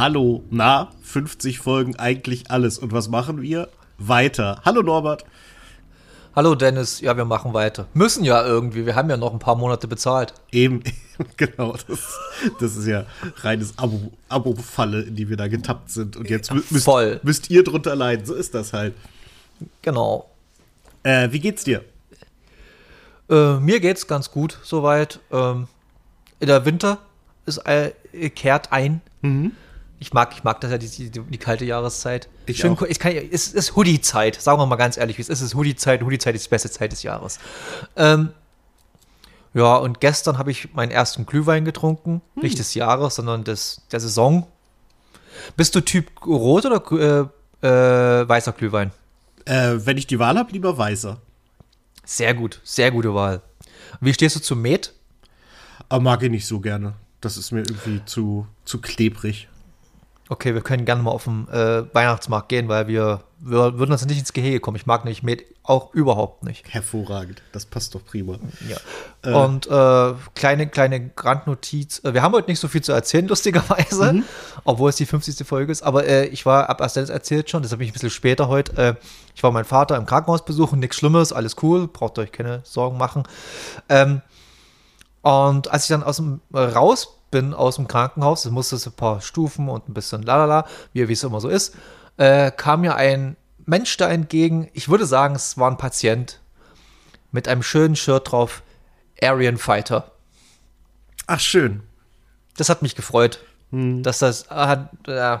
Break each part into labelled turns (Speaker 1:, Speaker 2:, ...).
Speaker 1: Hallo, na, 50 Folgen eigentlich alles. Und was machen wir? Weiter. Hallo Norbert.
Speaker 2: Hallo Dennis, ja, wir machen weiter. Müssen ja irgendwie, wir haben ja noch ein paar Monate bezahlt.
Speaker 1: Eben, genau, das, das ist ja reines Abo, Abo-Falle, in die wir da getappt sind. Und jetzt mü müsst, müsst ihr drunter leiden, so ist das halt.
Speaker 2: Genau.
Speaker 1: Äh, wie geht's dir?
Speaker 2: Äh, mir geht's ganz gut soweit. Ähm, der Winter ist äh, kehrt ein. Ich mag, ich mag das ja, die, die, die kalte Jahreszeit.
Speaker 1: Ich
Speaker 2: Schön,
Speaker 1: auch.
Speaker 2: Ich kann, es ist Hoodie-Zeit, sagen wir mal ganz ehrlich, wie es ist. Hoodie-Zeit. Hoodie-Zeit ist die beste Zeit des Jahres. Ähm, ja, und gestern habe ich meinen ersten Glühwein getrunken. Nicht des Jahres, sondern des, der Saison. Bist du Typ Rot oder äh, äh, weißer Glühwein?
Speaker 1: Äh, wenn ich die Wahl habe, lieber weißer.
Speaker 2: Sehr gut, sehr gute Wahl. Wie stehst du zu Met?
Speaker 1: Aber mag ich nicht so gerne. Das ist mir irgendwie zu, zu klebrig.
Speaker 2: Okay, wir können gerne mal auf den äh, Weihnachtsmarkt gehen, weil wir, wir würden uns nicht ins Gehege kommen. Ich mag nicht Met auch überhaupt nicht.
Speaker 1: Hervorragend. Das passt doch prima.
Speaker 2: Ja. Und äh, kleine, kleine Randnotiz. Äh, Wir haben heute nicht so viel zu erzählen, lustigerweise, obwohl es die 50. Folge ist. Aber äh, ich war, ab erst Dennis erzählt schon, deshalb bin ich ein bisschen später heute. Äh, ich war meinen Vater im Krankenhaus besuchen, nichts Schlimmes, alles cool, braucht euch keine Sorgen machen. Ähm, und als ich dann aus dem, äh, raus bin aus dem Krankenhaus, es musste ein paar Stufen und ein bisschen lalala, wie wie es immer so ist, äh, kam mir ein Mensch da entgegen. Ich würde sagen, es war ein Patient mit einem schönen Shirt drauf, Aryan Fighter.
Speaker 1: Ach, schön.
Speaker 2: Das hat mich gefreut, dass das äh, äh,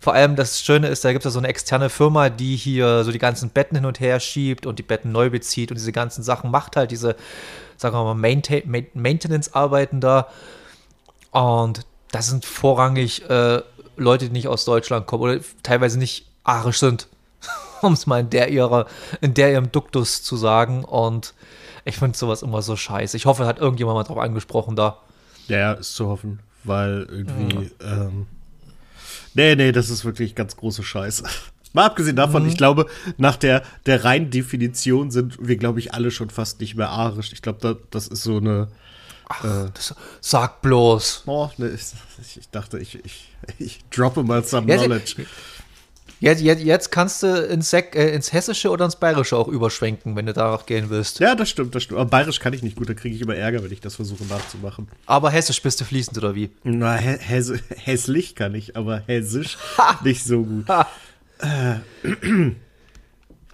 Speaker 2: vor allem das Schöne ist, da gibt es ja so eine externe Firma, die hier so die ganzen Betten hin und her schiebt und die Betten neu bezieht und diese ganzen Sachen macht halt diese, sagen wir mal, Maintain Ma- Maintenance-Arbeiten da. Und das sind vorrangig äh, Leute, die nicht aus Deutschland kommen oder teilweise nicht arisch sind, um es mal in der ihrer, in der ihrem Duktus zu sagen. Und ich finde sowas immer so scheiße. Ich hoffe, hat irgendjemand mal drauf angesprochen da.
Speaker 1: Ja, ja, ist zu hoffen, weil irgendwie, ähm, nee, nee, das ist wirklich ganz große Scheiße. Mal abgesehen davon, ich glaube, nach der, der reinen Definition sind wir, glaube ich, alle schon fast nicht mehr arisch. Ich glaube, da, das ist so eine,
Speaker 2: Das, sag bloß.
Speaker 1: oh, ne, ich, ich dachte, ich, ich, ich droppe mal some
Speaker 2: Ja,
Speaker 1: knowledge.
Speaker 2: Jetzt, jetzt, jetzt kannst du ins, Sek äh, ins Hessische oder ins Bayerische auch überschwenken, wenn du danach gehen willst.
Speaker 1: Ja, das stimmt, das stimmt. Aber bayerisch kann ich nicht gut, da kriege ich immer Ärger, wenn ich das versuche nachzumachen.
Speaker 2: Aber Hessisch bist du fließend, oder wie?
Speaker 1: Na, hä häs hässlich kann ich, aber hessisch nicht so gut.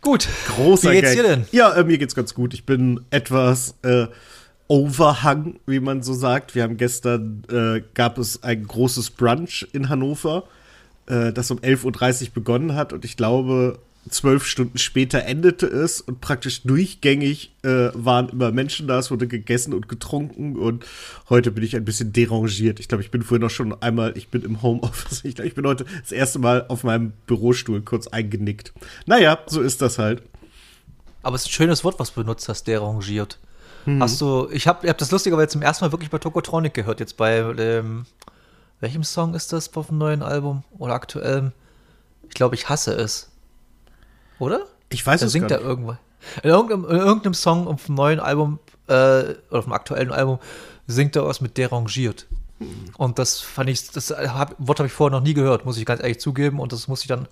Speaker 2: Gut.
Speaker 1: Großer
Speaker 2: Wie geht's
Speaker 1: Gag.
Speaker 2: dir denn?
Speaker 1: Ja, äh, mir geht's ganz gut. Ich bin etwas äh, overhang, wie man so sagt. Wir haben gestern, äh, gab es ein großes Brunch in Hannover, äh, das um 11.30 Uhr begonnen hat und ich glaube, zwölf Stunden später endete es und praktisch durchgängig äh, waren immer Menschen da, es wurde gegessen und getrunken und heute bin ich ein bisschen derangiert. Ich glaube, ich bin vorhin noch schon einmal, ich bin im Homeoffice, ich glaube, ich bin heute das erste Mal auf meinem Bürostuhl kurz eingenickt. Naja, so ist das halt.
Speaker 2: Aber es ist ein schönes Wort, was du benutzt hast, derangiert. Hast du, ich habe ich hab das lustigerweise zum ersten Mal wirklich bei Tokotronic gehört, jetzt bei dem, welchem Song ist das auf dem neuen Album oder aktuellem? Ich glaube, ich hasse es. Oder?
Speaker 1: Ich weiß
Speaker 2: Da
Speaker 1: es
Speaker 2: singt
Speaker 1: gar
Speaker 2: er
Speaker 1: nicht.
Speaker 2: irgendwann. In irgendeinem, in irgendeinem Song auf dem neuen Album, äh, oder auf dem aktuellen Album, singt er was mit derangiert. Und das fand ich, das hab, Wort habe ich vorher noch nie gehört, muss ich ganz ehrlich zugeben. Und das muss ich dann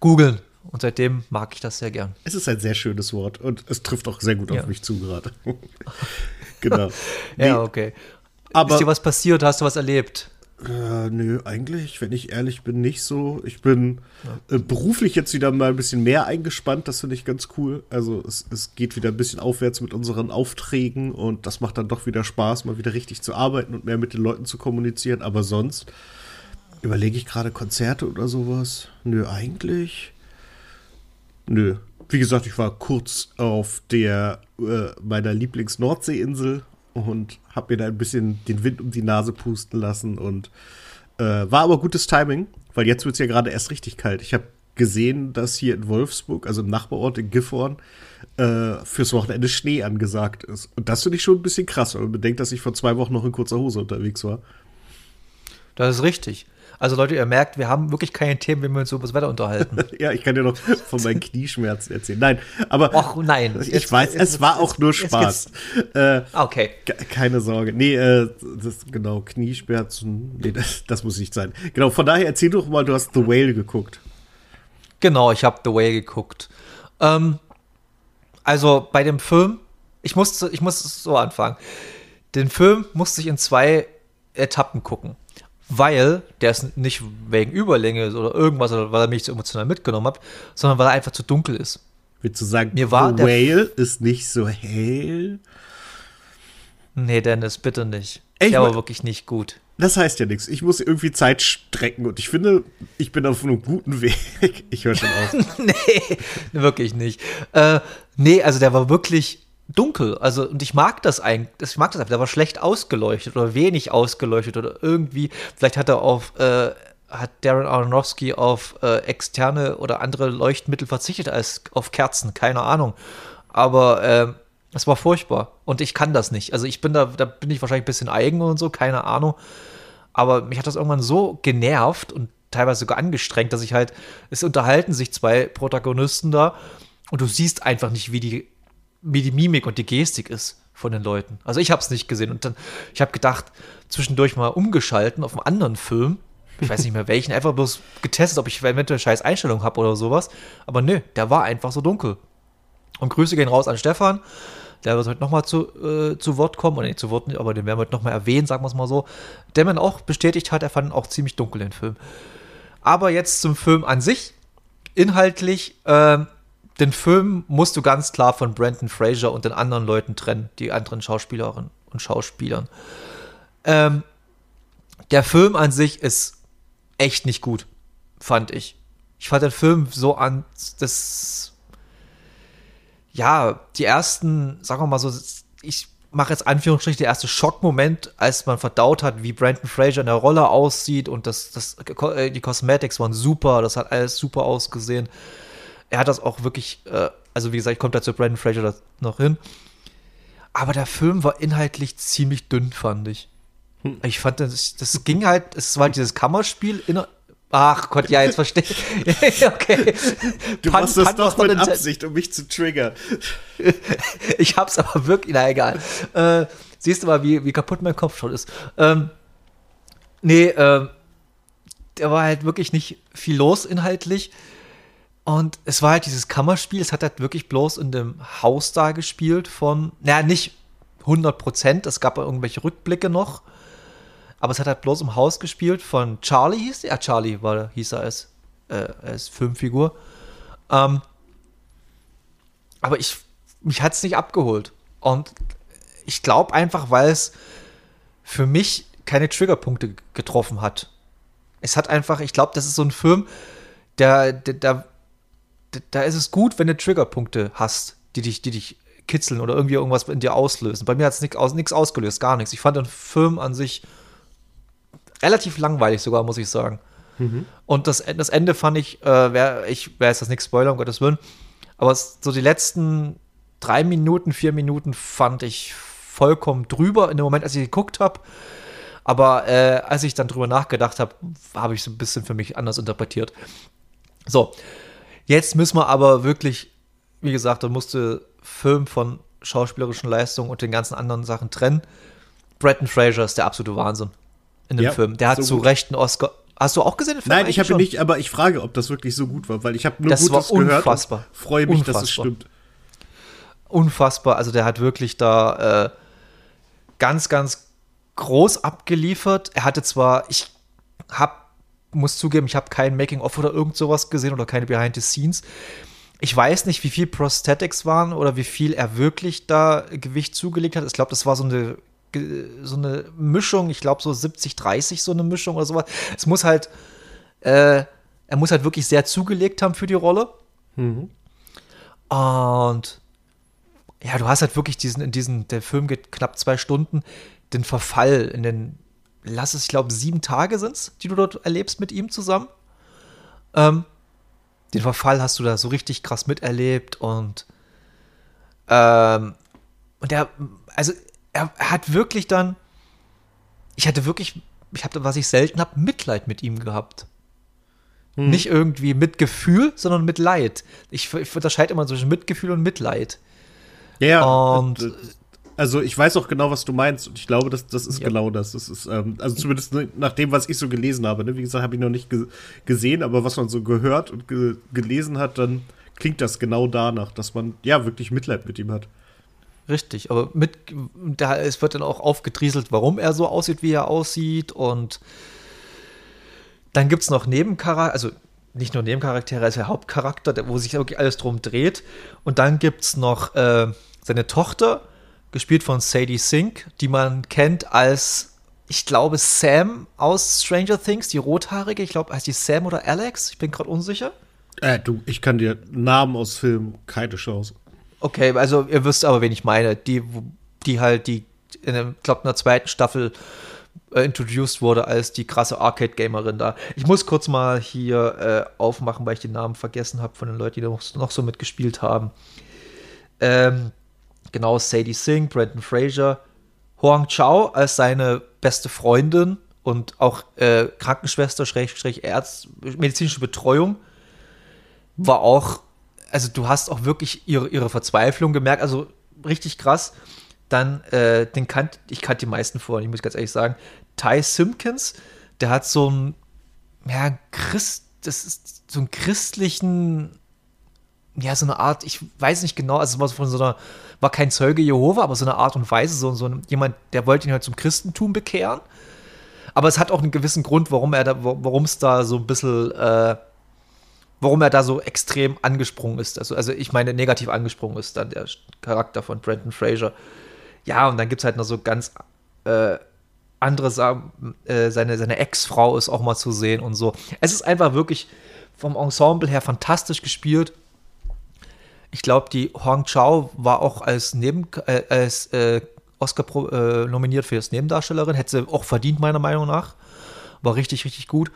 Speaker 2: googeln. Und seitdem mag ich das sehr gern.
Speaker 1: Es ist ein sehr schönes Wort und es trifft auch sehr gut
Speaker 2: Ja.
Speaker 1: auf mich zu gerade. genau. Nee,
Speaker 2: Ja, okay.
Speaker 1: aber
Speaker 2: ist dir was passiert? Hast du was erlebt?
Speaker 1: äh, nö, eigentlich, wenn ich ehrlich bin, nicht so. Ich bin äh, beruflich jetzt wieder mal ein bisschen mehr eingespannt. Das finde ich ganz cool. Also es, es geht wieder ein bisschen aufwärts mit unseren Aufträgen und das macht dann doch wieder Spaß, mal wieder richtig zu arbeiten und mehr mit den Leuten zu kommunizieren. Aber sonst überlege ich gerade Konzerte oder sowas. Nö, eigentlich. Nö. Wie gesagt, ich war kurz auf der äh, meiner Lieblings-Nordseeinsel und habe mir da ein bisschen den Wind um die Nase pusten lassen und äh, war aber gutes Timing, weil jetzt wird es ja gerade erst richtig kalt. Ich habe gesehen, dass hier in Wolfsburg, also im Nachbarort in Gifhorn, äh, fürs Wochenende Schnee angesagt ist. Und das finde ich schon ein bisschen krass, wenn man bedenkt, dass ich vor zwei Wochen noch in kurzer Hose unterwegs war.
Speaker 2: Das ist richtig. Also Leute, ihr merkt, wir haben wirklich keine Themen, wenn wir uns über das Wetter unterhalten.
Speaker 1: ja, ich kann dir noch von meinen Knieschmerzen erzählen. Nein, aber
Speaker 2: Och, nein.
Speaker 1: ich jetzt, weiß, jetzt, es war auch nur Spaß.
Speaker 2: Äh, okay.
Speaker 1: Keine Sorge. Nee, äh, das, genau, Knieschmerzen. Nee, das, das muss nicht sein. Genau, von daher erzähl doch mal, du hast The Whale geguckt.
Speaker 2: Genau, ich habe The Whale geguckt. Ähm, also bei dem Film, ich muss, ich muss so anfangen. Den Film musste ich in zwei Etappen gucken weil der ist nicht wegen Überlänge oder irgendwas, oder weil er mich so emotional mitgenommen hat, sondern weil er einfach zu dunkel ist.
Speaker 1: Willst du sagen, Mir war The Whale ist nicht so hell?
Speaker 2: Nee, Dennis, bitte nicht. Echt? Der war wirklich nicht gut.
Speaker 1: Das heißt ja nichts. Ich muss irgendwie Zeit strecken und ich finde, ich bin auf einem guten Weg. Ich höre schon auf.
Speaker 2: nee, wirklich nicht. Äh, nee, also der war wirklich dunkel. Also, und ich mag das eigentlich, ich mag das einfach. Der war schlecht ausgeleuchtet oder wenig ausgeleuchtet oder irgendwie, vielleicht hat er auf, äh, hat Darren Aronofsky auf äh, externe oder andere Leuchtmittel verzichtet als auf Kerzen, keine Ahnung. Aber äh, es war furchtbar und ich kann das nicht. Also ich bin da, da bin ich wahrscheinlich ein bisschen eigen und so, keine Ahnung. Aber mich hat das irgendwann so genervt und teilweise sogar angestrengt, dass ich halt, es unterhalten sich zwei Protagonisten da und du siehst einfach nicht, wie die wie die Mimik und die Gestik ist von den Leuten. Also ich habe es nicht gesehen und dann, ich habe gedacht, zwischendurch mal umgeschalten auf einen anderen Film. Ich weiß nicht mehr welchen, einfach bloß getestet, ob ich eventuell scheiß Einstellung habe oder sowas. Aber nö, der war einfach so dunkel. Und Grüße gehen raus an Stefan. Der wird heute nochmal zu, äh, zu Wort kommen, oder nicht zu Wort, aber den werden wir heute nochmal erwähnen, sagen wir es mal so. Der man auch bestätigt hat, er fand auch ziemlich dunkel, den Film. Aber jetzt zum Film an sich. Inhaltlich, äh, den Film musst du ganz klar von Brandon Fraser und den anderen Leuten trennen, die anderen Schauspielerinnen und Schauspielern. Ähm, der Film an sich ist echt nicht gut, fand ich. Ich fand den Film so an, das, ja, die ersten, sagen wir mal so, ich mache jetzt Anführungsstrich, der erste Schockmoment, als man verdaut hat, wie Brandon Fraser in der Rolle aussieht und das, das, äh, die Cosmetics waren super, das hat alles super ausgesehen er hat das auch wirklich, äh, also wie gesagt, kommt da zu Brandon Fraser noch hin. Aber der Film war inhaltlich ziemlich dünn, fand ich. Hm. Ich fand, das, das ging halt, es war halt dieses Kammerspiel in, Ach Gott, ja, jetzt verstehe ich. okay.
Speaker 1: Du Pan, machst das doch mit Absicht, um mich zu triggern.
Speaker 2: ich hab's aber wirklich, na egal. Äh, siehst du mal, wie, wie kaputt mein Kopf schon ist. Ähm, nee, äh, der war halt wirklich nicht viel los inhaltlich. Und es war halt dieses Kammerspiel, es hat halt wirklich bloß in dem Haus da gespielt von, naja, nicht 100 Prozent, es gab irgendwelche Rückblicke noch, aber es hat halt bloß im Haus gespielt von Charlie hieß er, ja, Charlie war, hieß er als, äh, als Filmfigur. Ähm, aber ich, mich hat es nicht abgeholt. Und ich glaube einfach, weil es für mich keine Triggerpunkte getroffen hat. Es hat einfach, ich glaube, das ist so ein Film, der, der, der da ist es gut, wenn du Triggerpunkte hast, die dich, die dich kitzeln oder irgendwie irgendwas in dir auslösen. Bei mir hat es nichts aus, ausgelöst, gar nichts. Ich fand den Film an sich relativ langweilig sogar, muss ich sagen. Mhm. Und das, das Ende fand ich, äh, wär, ich jetzt das nichts spoilern, um Gottes Willen, aber so die letzten drei Minuten, vier Minuten fand ich vollkommen drüber in dem Moment, als ich geguckt habe. Aber äh, als ich dann drüber nachgedacht habe, habe ich so ein bisschen für mich anders interpretiert. So, Jetzt müssen wir aber wirklich, wie gesagt, da musste Film von schauspielerischen Leistungen und den ganzen anderen Sachen trennen. Bretton Fraser ist der absolute Wahnsinn in dem ja, Film. Der hat so zu gut. Recht einen Oscar. Hast du auch gesehen? Den
Speaker 1: Film Nein, ich habe ihn nicht, aber ich frage, ob das wirklich so gut war, weil ich habe nur
Speaker 2: das
Speaker 1: Gutes
Speaker 2: war unfassbar.
Speaker 1: gehört. Freue mich, unfassbar. dass es stimmt.
Speaker 2: Unfassbar. Also der hat wirklich da äh, ganz, ganz groß abgeliefert. Er hatte zwar, ich habe muss zugeben, ich habe kein Making-of oder irgend sowas gesehen oder keine Behind the Scenes. Ich weiß nicht, wie viel Prosthetics waren oder wie viel er wirklich da Gewicht zugelegt hat. Ich glaube, das war so eine, so eine Mischung, ich glaube so 70, 30 so eine Mischung oder sowas. Es muss halt, äh, er muss halt wirklich sehr zugelegt haben für die Rolle. Mhm. Und ja, du hast halt wirklich diesen, in diesen, der Film geht knapp zwei Stunden, den Verfall in den lass es, ich glaube, sieben Tage sind es, die du dort erlebst mit ihm zusammen. Ähm, den Verfall hast du da so richtig krass miterlebt und ähm, und er, also er hat wirklich dann, ich hatte wirklich ich habe, was ich selten habe, Mitleid mit ihm gehabt. Hm. Nicht irgendwie Mitgefühl, sondern Mitleid. Ich, ich unterscheide immer zwischen Mitgefühl und Mitleid.
Speaker 1: Ja, und also ich weiß auch genau, was du meinst und ich glaube, das, das ist ja. genau das. das ist, ähm, also zumindest nach dem, was ich so gelesen habe. Ne? Wie gesagt, habe ich noch nicht ge gesehen, aber was man so gehört und ge gelesen hat, dann klingt das genau danach, dass man ja wirklich Mitleid mit ihm hat.
Speaker 2: Richtig, aber mit, da, es wird dann auch aufgedrieselt, warum er so aussieht, wie er aussieht. Und dann gibt es noch Nebencharaktere, also nicht nur Nebencharaktere, er ist der Hauptcharakter, wo sich wirklich alles drum dreht. Und dann gibt es noch äh, seine Tochter, gespielt von Sadie Sink, die man kennt als, ich glaube, Sam aus Stranger Things, die rothaarige. Ich glaube, heißt die Sam oder Alex? Ich bin gerade unsicher.
Speaker 1: Äh, du, ich kann dir Namen aus Filmen keine Chance.
Speaker 2: Okay, also ihr wisst aber, wen ich meine. Die, die halt, die in, der, glaube in der zweiten Staffel äh, introduced wurde als die krasse Arcade-Gamerin da. Ich muss kurz mal hier äh, aufmachen, weil ich den Namen vergessen habe von den Leuten, die noch, noch so mitgespielt haben. Ähm, genau, Sadie Singh, Brandon Fraser, Huang Chao als seine beste Freundin und auch äh, Krankenschwester, Schrägstrich Ärzt, medizinische Betreuung war auch, also du hast auch wirklich ihre, ihre Verzweiflung gemerkt, also richtig krass. Dann, äh, den kannt, ich kannte die meisten vor, ich muss ganz ehrlich sagen, Ty Simpkins, der hat so ein, ja, Christ, das ist so einen christlichen, ja, so eine Art, ich weiß nicht genau, also es war von so einer, war kein Zeuge Jehova, aber so eine Art und Weise, so, so jemand, der wollte ihn halt zum Christentum bekehren. Aber es hat auch einen gewissen Grund, warum er da, warum es da so ein bisschen, äh, warum er da so extrem angesprungen ist. Also, also ich meine, negativ angesprungen ist dann der Charakter von Brandon Fraser. Ja, und dann gibt es halt noch so ganz äh, andere Sachen. Äh, seine, seine Ex-Frau ist auch mal zu sehen und so. Es ist einfach wirklich vom Ensemble her fantastisch gespielt. Ich glaube, die Huang Chao war auch als, Neben, äh, als äh, Oscar äh, nominiert für das Nebendarstellerin. Hätte sie auch verdient, meiner Meinung nach. War richtig, richtig gut.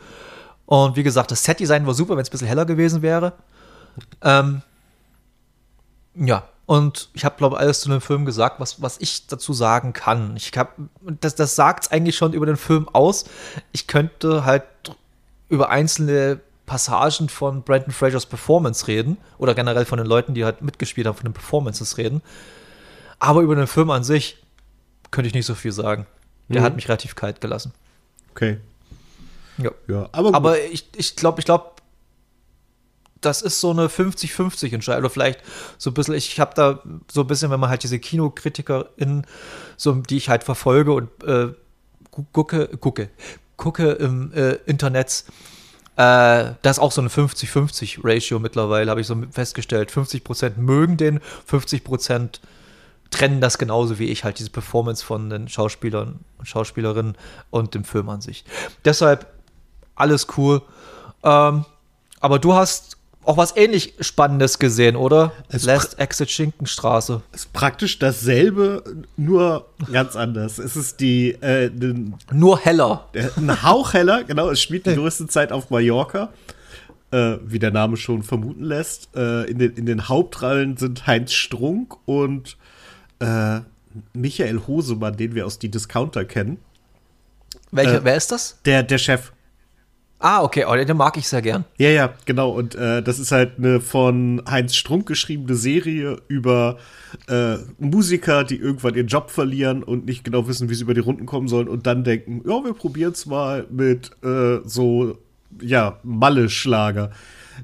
Speaker 2: Und wie gesagt, das Set-Design war super, wenn es ein bisschen heller gewesen wäre. Ähm, ja, und ich habe, glaube ich, alles zu dem Film gesagt, was, was ich dazu sagen kann. Ich habe, das, das sagt es eigentlich schon über den Film aus. Ich könnte halt über einzelne Passagen von Brandon Frasers Performance reden oder generell von den Leuten, die halt mitgespielt haben, von den Performances reden. Aber über den Film an sich könnte ich nicht so viel sagen. Der mhm. hat mich relativ kalt gelassen.
Speaker 1: Okay.
Speaker 2: Ja. ja aber, aber ich, glaube, ich glaube, das ist so eine 50-50 Entscheidung. Oder vielleicht so ein bisschen, ich habe da so ein bisschen, wenn man halt diese KinokritikerInnen, so, die ich halt verfolge und äh, gucke, gucke, gucke im äh, Internet, äh, das ist auch so eine 50-50 Ratio mittlerweile, habe ich so festgestellt. 50% mögen den, 50% trennen das genauso wie ich halt diese Performance von den Schauspielern und Schauspielerinnen und dem Film an sich. Deshalb alles cool. Ähm, aber du hast auch was ähnlich Spannendes gesehen, oder?
Speaker 1: Es Last Exit Schinkenstraße. Ist praktisch dasselbe, nur ganz anders. Es ist die äh, den,
Speaker 2: nur heller.
Speaker 1: Der, ein Hauch heller, genau. Es spielt die größte Zeit auf Mallorca. Äh, wie der Name schon vermuten lässt. Äh, in, den, in den Hauptrollen sind Heinz Strunk und äh, Michael Hosemann, den wir aus Die Discounter kennen.
Speaker 2: Welcher, äh, wer ist das?
Speaker 1: Der, der Chef.
Speaker 2: Ah, okay, oh, den mag ich sehr gern.
Speaker 1: Ja, ja, genau. Und äh, das ist halt eine von Heinz Strunk geschriebene Serie über äh, Musiker, die irgendwann ihren Job verlieren und nicht genau wissen, wie sie über die Runden kommen sollen und dann denken, ja, wir probieren es mal mit äh, so, ja, Malle-Schlager.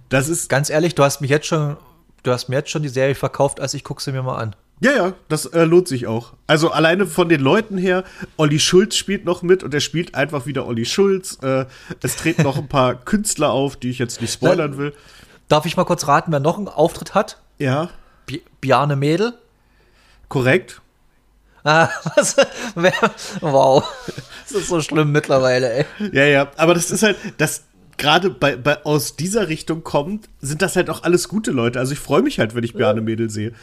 Speaker 1: Das ist.
Speaker 2: Ganz ehrlich, du hast mich jetzt schon, du hast mir jetzt schon die Serie verkauft, als ich gucke sie mir mal an.
Speaker 1: Ja, ja, das äh, lohnt sich auch. Also alleine von den Leuten her, Olli Schulz spielt noch mit und er spielt einfach wieder Olli Schulz. Äh, es treten noch ein paar Künstler auf, die ich jetzt nicht spoilern will.
Speaker 2: Darf ich mal kurz raten, wer noch einen Auftritt hat?
Speaker 1: Ja.
Speaker 2: Bi Biane Mädel?
Speaker 1: Korrekt.
Speaker 2: Ah, was? wow. Das ist so schlimm mittlerweile, ey.
Speaker 1: Ja, ja, aber das ist halt, das gerade bei, bei, aus dieser Richtung kommt, sind das halt auch alles gute Leute. Also ich freue mich halt, wenn ich Biane Mädel sehe.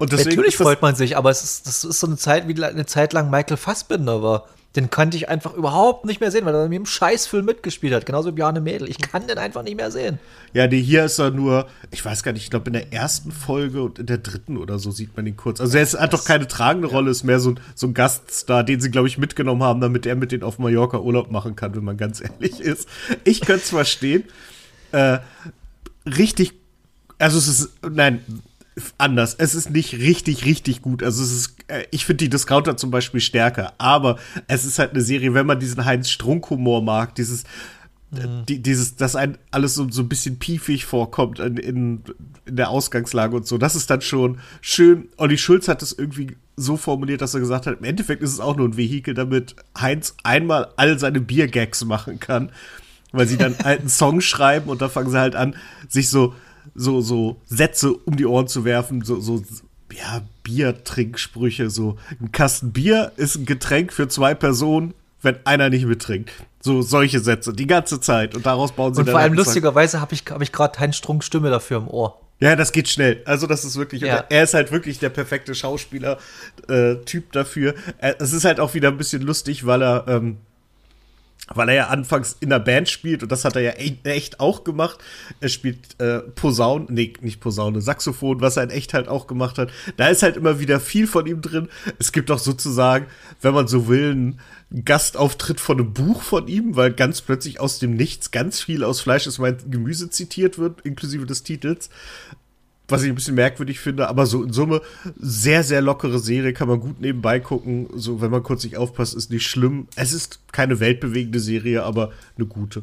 Speaker 2: Natürlich freut man sich, aber es ist, das ist so eine Zeit, wie eine Zeit lang Michael Fassbinder war. Den konnte ich einfach überhaupt nicht mehr sehen, weil er in einem Scheißfilm mitgespielt hat. Genauso wie Bjarne Mädel. Ich kann den einfach nicht mehr sehen.
Speaker 1: Ja, nee, hier ist er nur, ich weiß gar nicht, ich glaube in der ersten Folge und in der dritten oder so sieht man ihn kurz. Also er ist, hat doch keine tragende Rolle, ist mehr so, ein- so ein Gaststar, den sie, glaube ich, mitgenommen haben, damit er mit denen auf Mallorca Urlaub machen kann, wenn man ganz ehrlich ist. Ich könnte es verstehen. Äh, richtig, also es ist, nein, anders. Es ist nicht richtig, richtig gut. Also es ist, äh, ich finde die Discounter zum Beispiel stärker, aber es ist halt eine Serie, wenn man diesen Heinz Strunk-Humor mag, dieses, äh, die, dieses, dass ein alles so, so ein bisschen piefig vorkommt in, in, in der Ausgangslage und so. Das ist dann schon schön. Olli Schulz hat es irgendwie so formuliert, dass er gesagt hat, im Endeffekt ist es auch nur ein Vehikel, damit Heinz einmal all seine Biergags machen kann. Weil sie dann halt einen Song schreiben und da fangen sie halt an, sich so, so, so Sätze um die Ohren zu werfen, so, so, ja, Biertrinksprüche, so ein Kasten Bier ist ein Getränk für zwei Personen, wenn einer nicht mittrinkt. So solche Sätze, die ganze Zeit. Und daraus bauen sie
Speaker 2: Und
Speaker 1: dann
Speaker 2: vor allem lustigerweise habe ich, hab ich gerade Heinz Strunk Stimme dafür im Ohr.
Speaker 1: Ja, das geht schnell. Also das ist wirklich,
Speaker 2: Ja.
Speaker 1: er ist halt wirklich der perfekte Schauspieler-Typ dafür. Äh, Es ist halt auch wieder ein bisschen lustig, weil er, ähm, weil er ja anfangs in der Band spielt und das hat er ja e- echt auch gemacht. Er spielt äh, Posaune, nee, nicht Posaune, Saxophon, was er in echt halt auch gemacht hat. Da ist halt immer wieder viel von ihm drin. Es gibt auch sozusagen, wenn man so will, einen Gastauftritt von einem Buch von ihm, weil ganz plötzlich aus dem Nichts ganz viel aus Fleisch ist mein Gemüse zitiert wird, inklusive des Titels was ich ein bisschen merkwürdig finde, aber so in Summe sehr, sehr lockere Serie, kann man gut nebenbei gucken. So, wenn man kurz nicht aufpasst, ist nicht schlimm. Es ist keine weltbewegende Serie, aber eine gute.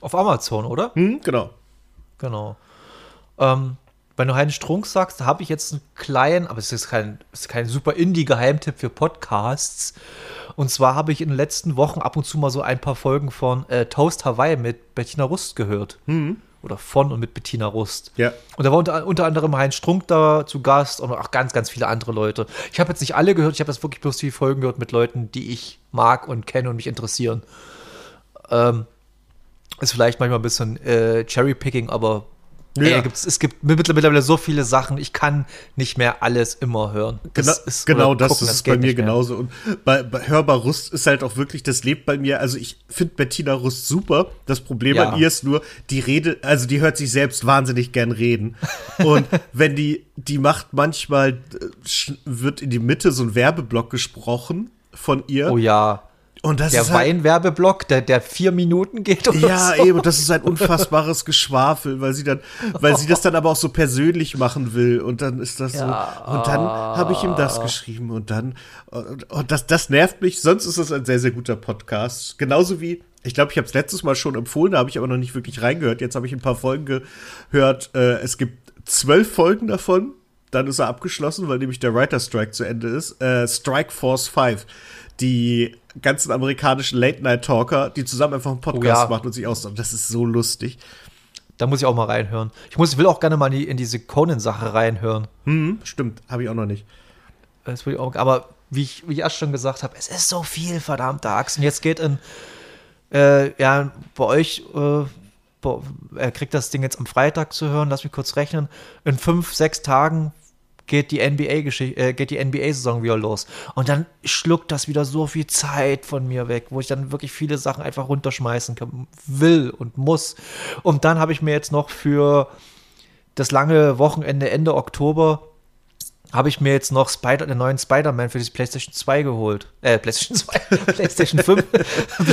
Speaker 2: Auf Amazon, oder?
Speaker 1: Hm, genau.
Speaker 2: Genau. Ähm, wenn du Heinz Strunk sagst, da habe ich jetzt einen kleinen, aber es ist kein, es ist kein super Indie-Geheimtipp für Podcasts. Und zwar habe ich in den letzten Wochen ab und zu mal so ein paar Folgen von äh, Toast Hawaii mit Bettina Rust gehört. Oder von und mit Bettina Rust.
Speaker 1: Ja.
Speaker 2: Und da war unter, unter anderem Heinz Strunk da zu Gast und auch ganz, ganz viele andere Leute. Ich habe jetzt nicht alle gehört, ich habe jetzt wirklich bloß die Folgen gehört mit Leuten, die ich mag und kenne und mich interessieren. Ähm, ist vielleicht manchmal ein bisschen äh, Cherry-Picking, aber
Speaker 1: Ja.
Speaker 2: ey, gibt's, es gibt mittlerweile so viele Sachen, ich kann nicht mehr alles immer hören.
Speaker 1: Genau,
Speaker 2: Das ist-
Speaker 1: genau das,
Speaker 2: gucken,
Speaker 1: das ist
Speaker 2: geht
Speaker 1: bei mir genauso. Und bei, bei Hörbar Rust ist halt auch wirklich, das lebt bei mir. Also ich finde Bettina Rust super. Das Problem
Speaker 2: Ja.
Speaker 1: an ihr ist nur, die Rede, also die hört sich selbst wahnsinnig gern reden. Und wenn die, die macht manchmal, äh, wird in die Mitte so ein Werbeblock gesprochen von ihr.
Speaker 2: Oh ja.
Speaker 1: Und das
Speaker 2: Der
Speaker 1: ist halt,
Speaker 2: Weinwerbeblock, der, der vier Minuten geht oder
Speaker 1: ja,
Speaker 2: so.
Speaker 1: eben, das ist ein unfassbares Geschwafel, weil sie dann, weil sie das dann aber auch so persönlich machen will und dann ist das
Speaker 2: Ja.
Speaker 1: so. Und dann habe ich ihm das geschrieben und dann, und, und das, das nervt mich. Sonst ist es ein sehr, sehr guter Podcast. Genauso wie, ich glaube, ich habe es letztes Mal schon empfohlen, da habe ich aber noch nicht wirklich reingehört. Jetzt habe ich ein paar Folgen gehört. Äh, es gibt zwölf Folgen davon. Dann ist er abgeschlossen, weil nämlich der Writer Strike zu Ende ist. Äh, Strike Force 5. Die ganzen amerikanischen Late-Night-Talker, die zusammen einfach einen Podcast
Speaker 2: Oh ja.
Speaker 1: machen und sich austauschen. Das ist so lustig.
Speaker 2: Da muss ich auch mal reinhören. Ich muss, will auch gerne mal in, die, in diese Conan-Sache reinhören.
Speaker 1: Hm, stimmt, habe ich auch noch nicht.
Speaker 2: Das will ich auch, aber wie ich, wie ich erst schon gesagt habe, es ist so viel, verdammte Axt. Und jetzt geht in, äh, ja, bei euch, äh, er kriegt das Ding jetzt am Freitag zu hören, lass mich kurz rechnen. In fünf, sechs Tagen geht die NBA-Geschichte, äh, geht die NBA-Saison wieder los. Und dann schluckt das wieder so viel Zeit von mir weg, wo ich dann wirklich viele Sachen einfach runterschmeißen kann, will und muss. Und dann habe ich mir jetzt noch für das lange Wochenende Ende Oktober habe ich mir jetzt noch Spider, den neuen Spider-Man für die PlayStation 2 geholt. Äh, PlayStation 2, PlayStation 5,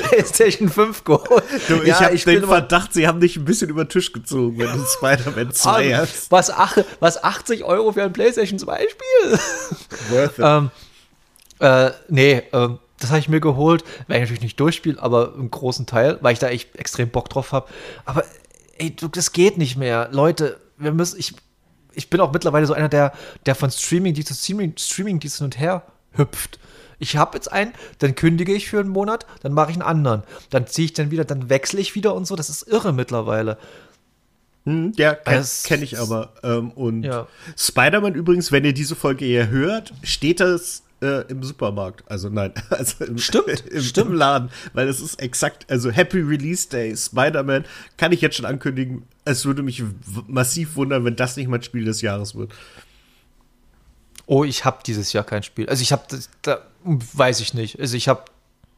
Speaker 2: PlayStation 5 geholt.
Speaker 1: Du, ich
Speaker 2: Ja,
Speaker 1: habe den Verdacht, sie haben dich ein bisschen über den Tisch gezogen, wenn du Spider-Man 2
Speaker 2: Ah,
Speaker 1: hast.
Speaker 2: was, ach, was 80 Euro für ein PlayStation 2 Spiel?
Speaker 1: Worth it.
Speaker 2: ähm, äh, nee, ähm, das habe ich mir geholt, weil ich natürlich nicht durchspiele, aber im großen Teil, weil ich da echt extrem Bock drauf habe. Aber ey, du, das geht nicht mehr. Leute, wir müssen, ich, ich bin auch mittlerweile so einer, der, der von Streaming-Dienst zu Streaming, Streaming-Dienst hin und her hüpft. Ich habe jetzt einen, dann kündige ich für einen Monat, dann mache ich einen anderen. Dann ziehe ich dann wieder, dann wechsle ich wieder und so. Das ist irre mittlerweile.
Speaker 1: Hm, ja, kenne
Speaker 2: Es-
Speaker 1: kenn ich aber. Ähm, und
Speaker 2: Ja.
Speaker 1: Spider-Man übrigens, wenn ihr diese Folge hier hört, steht das äh, im Supermarkt. Also nein, also im,
Speaker 2: Stimmt,
Speaker 1: im,
Speaker 2: stimmt.
Speaker 1: im Laden. Weil es ist exakt, also Happy Release Day, Spider-Man, kann ich jetzt schon ankündigen. Es würde mich massiv wundern, wenn das nicht mein Spiel des Jahres wird.
Speaker 2: Oh, ich habe dieses Jahr kein Spiel. Also ich habe, da weiß ich nicht. Also ich habe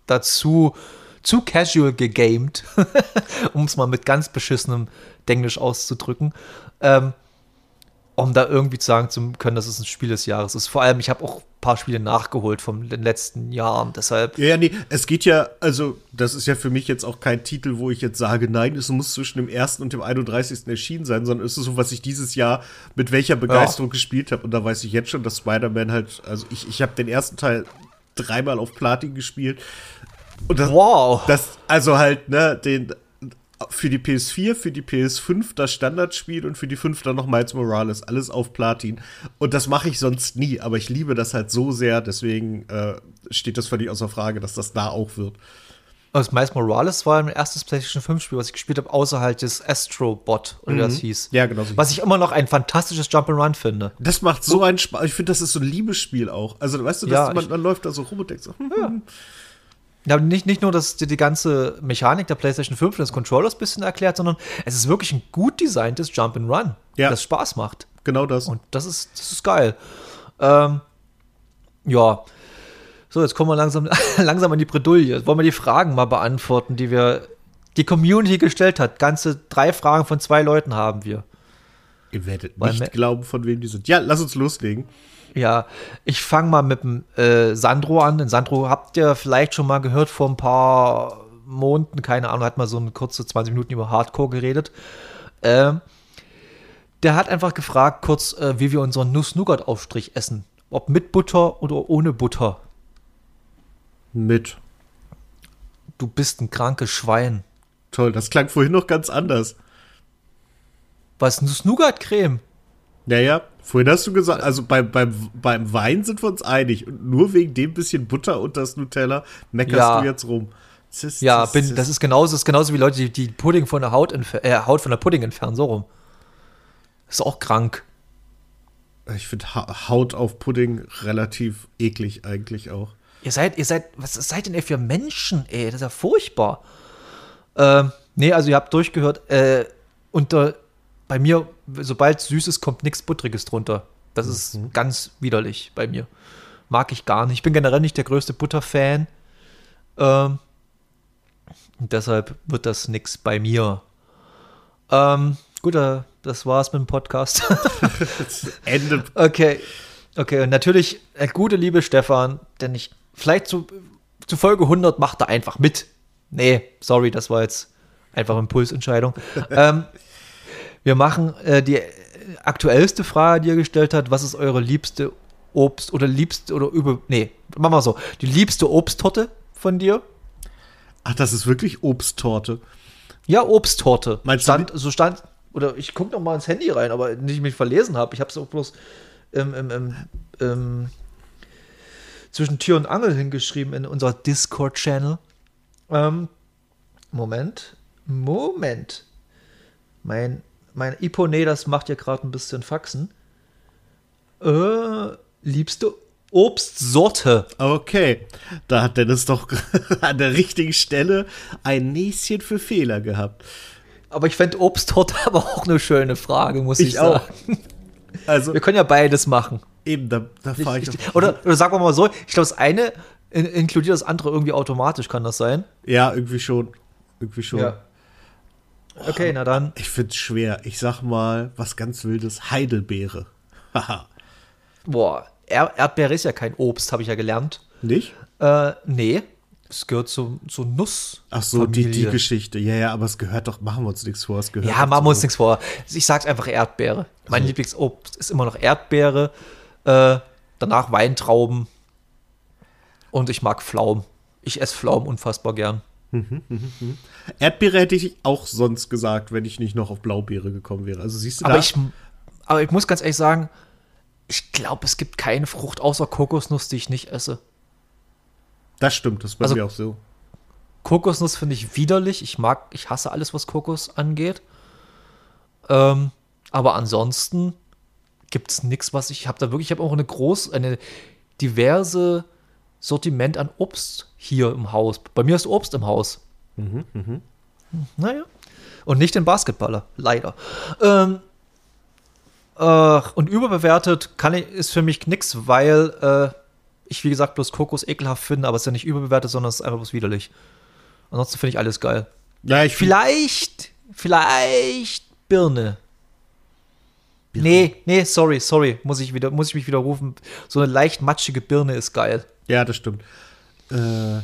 Speaker 2: dazu zu casual gegamed, um es mal mit ganz beschissenem Englisch auszudrücken, ähm, um da irgendwie zu sagen zu können, dass es ein Spiel des Jahres ist. Vor allem, ich habe auch paar Spiele nachgeholt von den letzten Jahren, deshalb.
Speaker 1: Ja, nee, es geht ja, also, das ist ja für mich jetzt auch kein Titel, wo ich jetzt sage, nein, es muss zwischen dem 1. und dem 31. erschienen sein, sondern es ist so, was ich dieses Jahr mit welcher Begeisterung ja. gespielt habe. Und da weiß ich jetzt schon, dass Spider-Man halt, also ich, ich habe den ersten Teil dreimal auf Platin gespielt. Und das, wow. Das, also halt, ne, den, für die PS4, für die PS5 das Standardspiel und für die 5 dann noch Miles Morales. Alles auf Platin. Und das mache ich sonst nie, aber ich liebe das halt so sehr, deswegen äh, steht das völlig außer Frage, dass das da auch wird.
Speaker 2: Also Miles Morales war mein erstes PlayStation 5 Spiel, was ich gespielt habe, außerhalb des Astrobot, oder mhm. wie das hieß.
Speaker 1: Ja, genau.
Speaker 2: So was ich immer noch ein fantastisches Jump'n'Run finde.
Speaker 1: Das macht so, so einen Spaß. Ich finde, das ist so ein Liebesspiel auch. Also, weißt du, ja, man, man, läuft da so rum und denkt so, hm, ja.
Speaker 2: Ja, nicht, nicht nur, dass dir die ganze Mechanik der PlayStation 5 und des Controllers ein bisschen erklärt, sondern es ist wirklich ein gut designtes Jump-and-Run, ja. das Spaß macht.
Speaker 1: Genau das.
Speaker 2: Und das ist, das ist geil. Ähm, ja. So, jetzt kommen wir langsam, langsam in die Bredouille. Wollen wir die Fragen mal beantworten, die wir die Community gestellt hat? Ganze drei Fragen von zwei Leuten haben wir.
Speaker 1: Ihr werdet nicht glauben, von wem die sind. Ja, lass uns loslegen.
Speaker 2: Ja, ich fange mal mit dem äh, Sandro an. Den Sandro habt ihr vielleicht schon mal gehört vor ein paar Monaten, keine Ahnung, hat mal so eine kurze 20 Minuten über Hardcore geredet. Ähm, der hat einfach gefragt, kurz, äh, wie wir unseren Nuss-Nougat-Aufstrich essen. Ob mit Butter oder ohne Butter.
Speaker 1: Mit.
Speaker 2: Du bist ein krankes Schwein.
Speaker 1: Toll, das klang vorhin noch ganz anders.
Speaker 2: Was, Nuss-Nougat-Creme?
Speaker 1: Naja, vorhin hast du gesagt, also beim, beim, beim Wein sind wir uns einig. Und nur wegen dem bisschen Butter und das Nutella meckerst ja. du jetzt rum.
Speaker 2: Ist, ja, das, bin, das ist genauso, ist genauso wie Leute, die, die Pudding von der Haut, äh, Haut von der Pudding entfernen, so rum. Ist auch krank.
Speaker 1: Ich finde ha Haut auf Pudding relativ eklig eigentlich auch.
Speaker 2: Ihr seid, ihr seid, was seid denn ihr für Menschen, ey? Das ist ja furchtbar. Ähm, nee, also ihr habt durchgehört, äh, unter bei mir, sobald süß ist, kommt nichts Buttriges drunter. Das mhm. ist ganz widerlich bei mir. Mag ich gar nicht. Ich bin generell nicht der größte Butterfan. Ähm, und deshalb wird das nichts bei mir. Ähm, gut, äh, das war's mit dem Podcast.
Speaker 1: Ende.
Speaker 2: Okay. Okay, und natürlich, äh, gute liebe Stefan, denn ich, vielleicht zu, zu Folge 100 macht er einfach mit. Nee, sorry, das war jetzt einfach Impulsentscheidung. ähm, wir machen äh, die aktuellste Frage, die er gestellt hat. Was ist eure liebste Obst oder liebste oder über. Nee, machen wir so. Die liebste Obsttorte von dir?
Speaker 1: Ach, das ist wirklich Obsttorte.
Speaker 2: Ja, Obsttorte.
Speaker 1: Meinst
Speaker 2: stand, so stand, oder ich gucke noch mal ins Handy rein, aber nicht mich verlesen habe. Ich habe es auch bloß im, im, im, im, zwischen Tür und Angel hingeschrieben in unserer Discord-Channel. Ähm, Moment. Moment. Mein mein Iponé, das macht ja gerade ein bisschen Faxen. Äh, liebste Obstsorte.
Speaker 1: Okay, da hat Dennis doch an der richtigen Stelle ein Näschen für Fehler gehabt.
Speaker 2: Aber ich fände Obsttorte aber auch eine schöne Frage, muss ich, ich sagen. Auch. Also, Wir können ja beides machen.
Speaker 1: Eben, da, da fahre ich,
Speaker 2: ich oder, oder sagen wir mal so, ich glaube, das eine in, inkludiert das andere irgendwie automatisch, kann das sein?
Speaker 1: Ja, irgendwie schon. Irgendwie schon. Ja.
Speaker 2: Okay, na dann.
Speaker 1: Ich find's schwer. Ich sag mal, was ganz Wildes. Heidelbeere. Haha.
Speaker 2: Boah, er Erdbeere ist ja kein Obst, habe ich ja gelernt.
Speaker 1: Nicht?
Speaker 2: Äh, nee. Es gehört zu, zu Nuss.
Speaker 1: Ach so, die, die Geschichte. Ja, ja, aber es gehört doch, machen wir uns nichts vor. Es gehört
Speaker 2: ja, machen wir uns nichts vor. Ich sag's einfach Erdbeere. Mein also. Lieblingsobst ist immer noch Erdbeere. Äh, danach Weintrauben. Und ich mag Pflaumen. Ich esse Pflaumen unfassbar gern. Mhm.
Speaker 1: Erdbeere hätte ich auch sonst gesagt, wenn ich nicht noch auf Blaubeere gekommen wäre. Also siehst du
Speaker 2: aber
Speaker 1: da?
Speaker 2: Ich, aber ich muss ganz ehrlich sagen, ich glaube, es gibt keine Frucht außer Kokosnuss, die ich nicht esse.
Speaker 1: Das stimmt, das ist bei also, mir auch so.
Speaker 2: Kokosnuss finde ich widerlich. Ich mag, ich hasse alles, was Kokos angeht. Ähm, aber ansonsten gibt es nichts, was ich habe da wirklich, ich habe auch eine groß, eine diverse Sortiment an Obst hier im Haus. Bei mir ist Obst im Haus. Mhm, mh. Naja. Und nicht den Basketballer, leider. Ähm, äh, und überbewertet kann ich, ist für mich nichts, weil äh, ich, wie gesagt, bloß Kokos ekelhaft finde, aber es ist ja nicht überbewertet, sondern es ist einfach bloß widerlich. Ansonsten finde ich alles geil.
Speaker 1: Ja, ich
Speaker 2: Vielleicht, vielleicht Birne.
Speaker 1: Birne.
Speaker 2: Nee, nee, sorry, sorry, muss ich, wieder, muss ich mich wieder rufen. So eine leicht matschige Birne ist geil.
Speaker 1: Ja, das stimmt. Äh,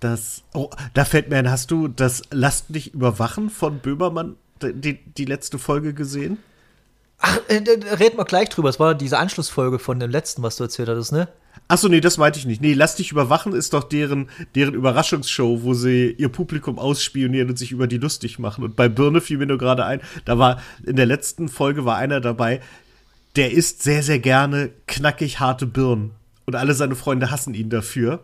Speaker 1: das, oh, da fällt mir ein, hast du das Lasst dich überwachen von Böhmermann, die, die letzte Folge gesehen?
Speaker 2: Ach, äh, reden wir gleich drüber. Es war diese Anschlussfolge von dem letzten, was du erzählt hattest, ne?
Speaker 1: Achso, nee, das meinte ich nicht. Nee, Lass dich überwachen ist doch deren, deren Überraschungsshow, wo sie ihr Publikum ausspionieren und sich über die lustig machen. Und bei Birne fiel mir nur gerade ein, da war, in der letzten Folge war einer dabei, der isst sehr, sehr gerne knackig harte Birnen. Und alle seine Freunde hassen ihn dafür.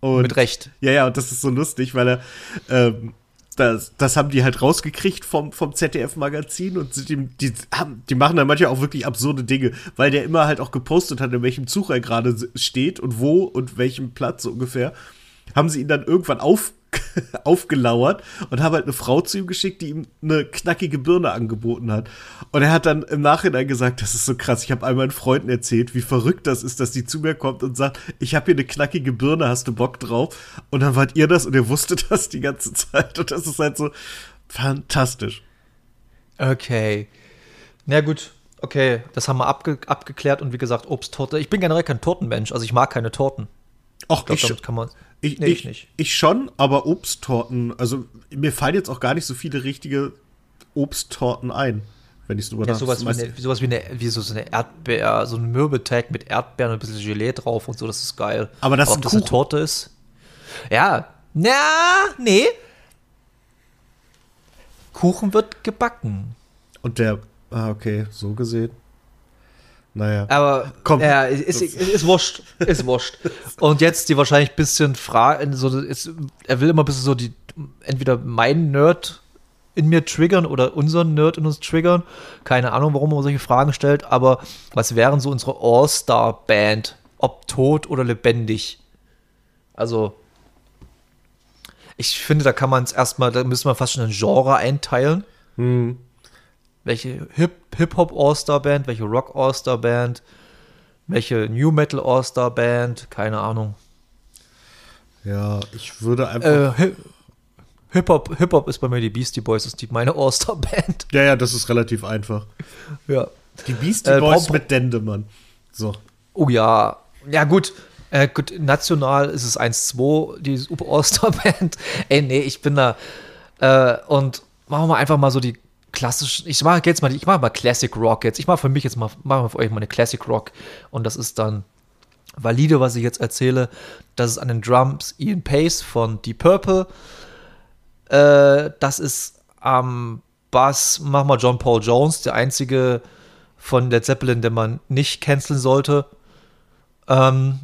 Speaker 1: Und,
Speaker 2: Mit Recht.
Speaker 1: Ja, ja, und das ist so lustig, weil er, ähm, das, das haben die halt rausgekriegt vom, vom ZDF-Magazin und die, die, haben, die machen dann manchmal auch wirklich absurde Dinge, weil der immer halt auch gepostet hat, in welchem Zug er gerade steht und wo und welchem Platz so ungefähr. Haben sie ihn dann irgendwann auf, aufgelauert und haben halt eine Frau zu ihm geschickt, die ihm eine knackige Birne angeboten hat. Und er hat dann im Nachhinein gesagt, das ist so krass, ich habe all meinen Freunden erzählt, wie verrückt das ist, dass die zu mir kommt und sagt, ich habe hier eine knackige Birne, hast du Bock drauf? Und dann wart ihr das und ihr wusstet das die ganze Zeit und das ist halt so fantastisch.
Speaker 2: Okay. Na gut, okay, das haben wir abge abgeklärt und wie gesagt, Obsttorte. Ich bin generell kein Tortenmensch, also ich mag keine Torten.
Speaker 1: Ach,
Speaker 2: Ich glaube,
Speaker 1: ich,
Speaker 2: kann man.
Speaker 1: Ich,
Speaker 2: Nee,
Speaker 1: ich,
Speaker 2: ich nicht.
Speaker 1: ich schon, aber Obsttorten, also mir fallen jetzt auch gar nicht so viele richtige Obsttorten ein, wenn ich drüber
Speaker 2: Ja, sowas, wie eine, sowas wie eine, wie so, so eine Erdbeer, so ein Mürbeteig mit Erdbeeren und ein bisschen Gelee drauf und so, das ist geil.
Speaker 1: Aber das ist
Speaker 2: ob das eine. Torte ist? Ja. Na, nee. Kuchen wird gebacken.
Speaker 1: Und der, ah, okay, so gesehen. Naja.
Speaker 2: Aber
Speaker 1: Komm.
Speaker 2: ja, ist, ist, ist wurscht. Ist wurscht. Und jetzt die wahrscheinlich ein bisschen Frage, so, ist, er will immer ein bisschen so die, entweder mein Nerd in mir triggern oder unseren Nerd in uns triggern. Keine Ahnung, warum er solche Fragen stellt, aber was wären so unsere All-Star-Band? Ob tot oder lebendig? Also, ich finde, da kann man es erstmal, da müssen wir fast schon ein Genre einteilen
Speaker 1: Hm.
Speaker 2: Welche Hip- Hip-Hop All-Star-Band, welche Rock All-Star-Band, welche New Metal All-Star-Band, keine Ahnung.
Speaker 1: Ja, ich würde einfach.
Speaker 2: Äh, Hi- Hip-Hop Hip -Hop ist bei mir die Beastie Boys, ist die meine All-Star-Band.
Speaker 1: ja, ja, das ist relativ einfach.
Speaker 2: Ja.
Speaker 1: Die Beastie
Speaker 2: Äh,
Speaker 1: Boys
Speaker 2: Pop-
Speaker 1: mit Dendemann. So.
Speaker 2: Oh ja. Ja, gut. Äh, gut, national ist es 1-2, die Super All-Star-Band. Ey, nee, ich bin da. Äh, und machen wir einfach mal so die klassischen. Ich mache jetzt mal, ich mache mal Classic Rock jetzt. Ich mache für mich jetzt mal, machen wir für euch mal eine Classic Rock. Und das ist dann valide, was ich jetzt erzähle. Das ist an den Drums Ian Pace von Deep Purple. Äh, das ist am Bass, mach mal John Paul Jones, der einzige von Led Zeppelin, den man nicht canceln sollte. Ähm,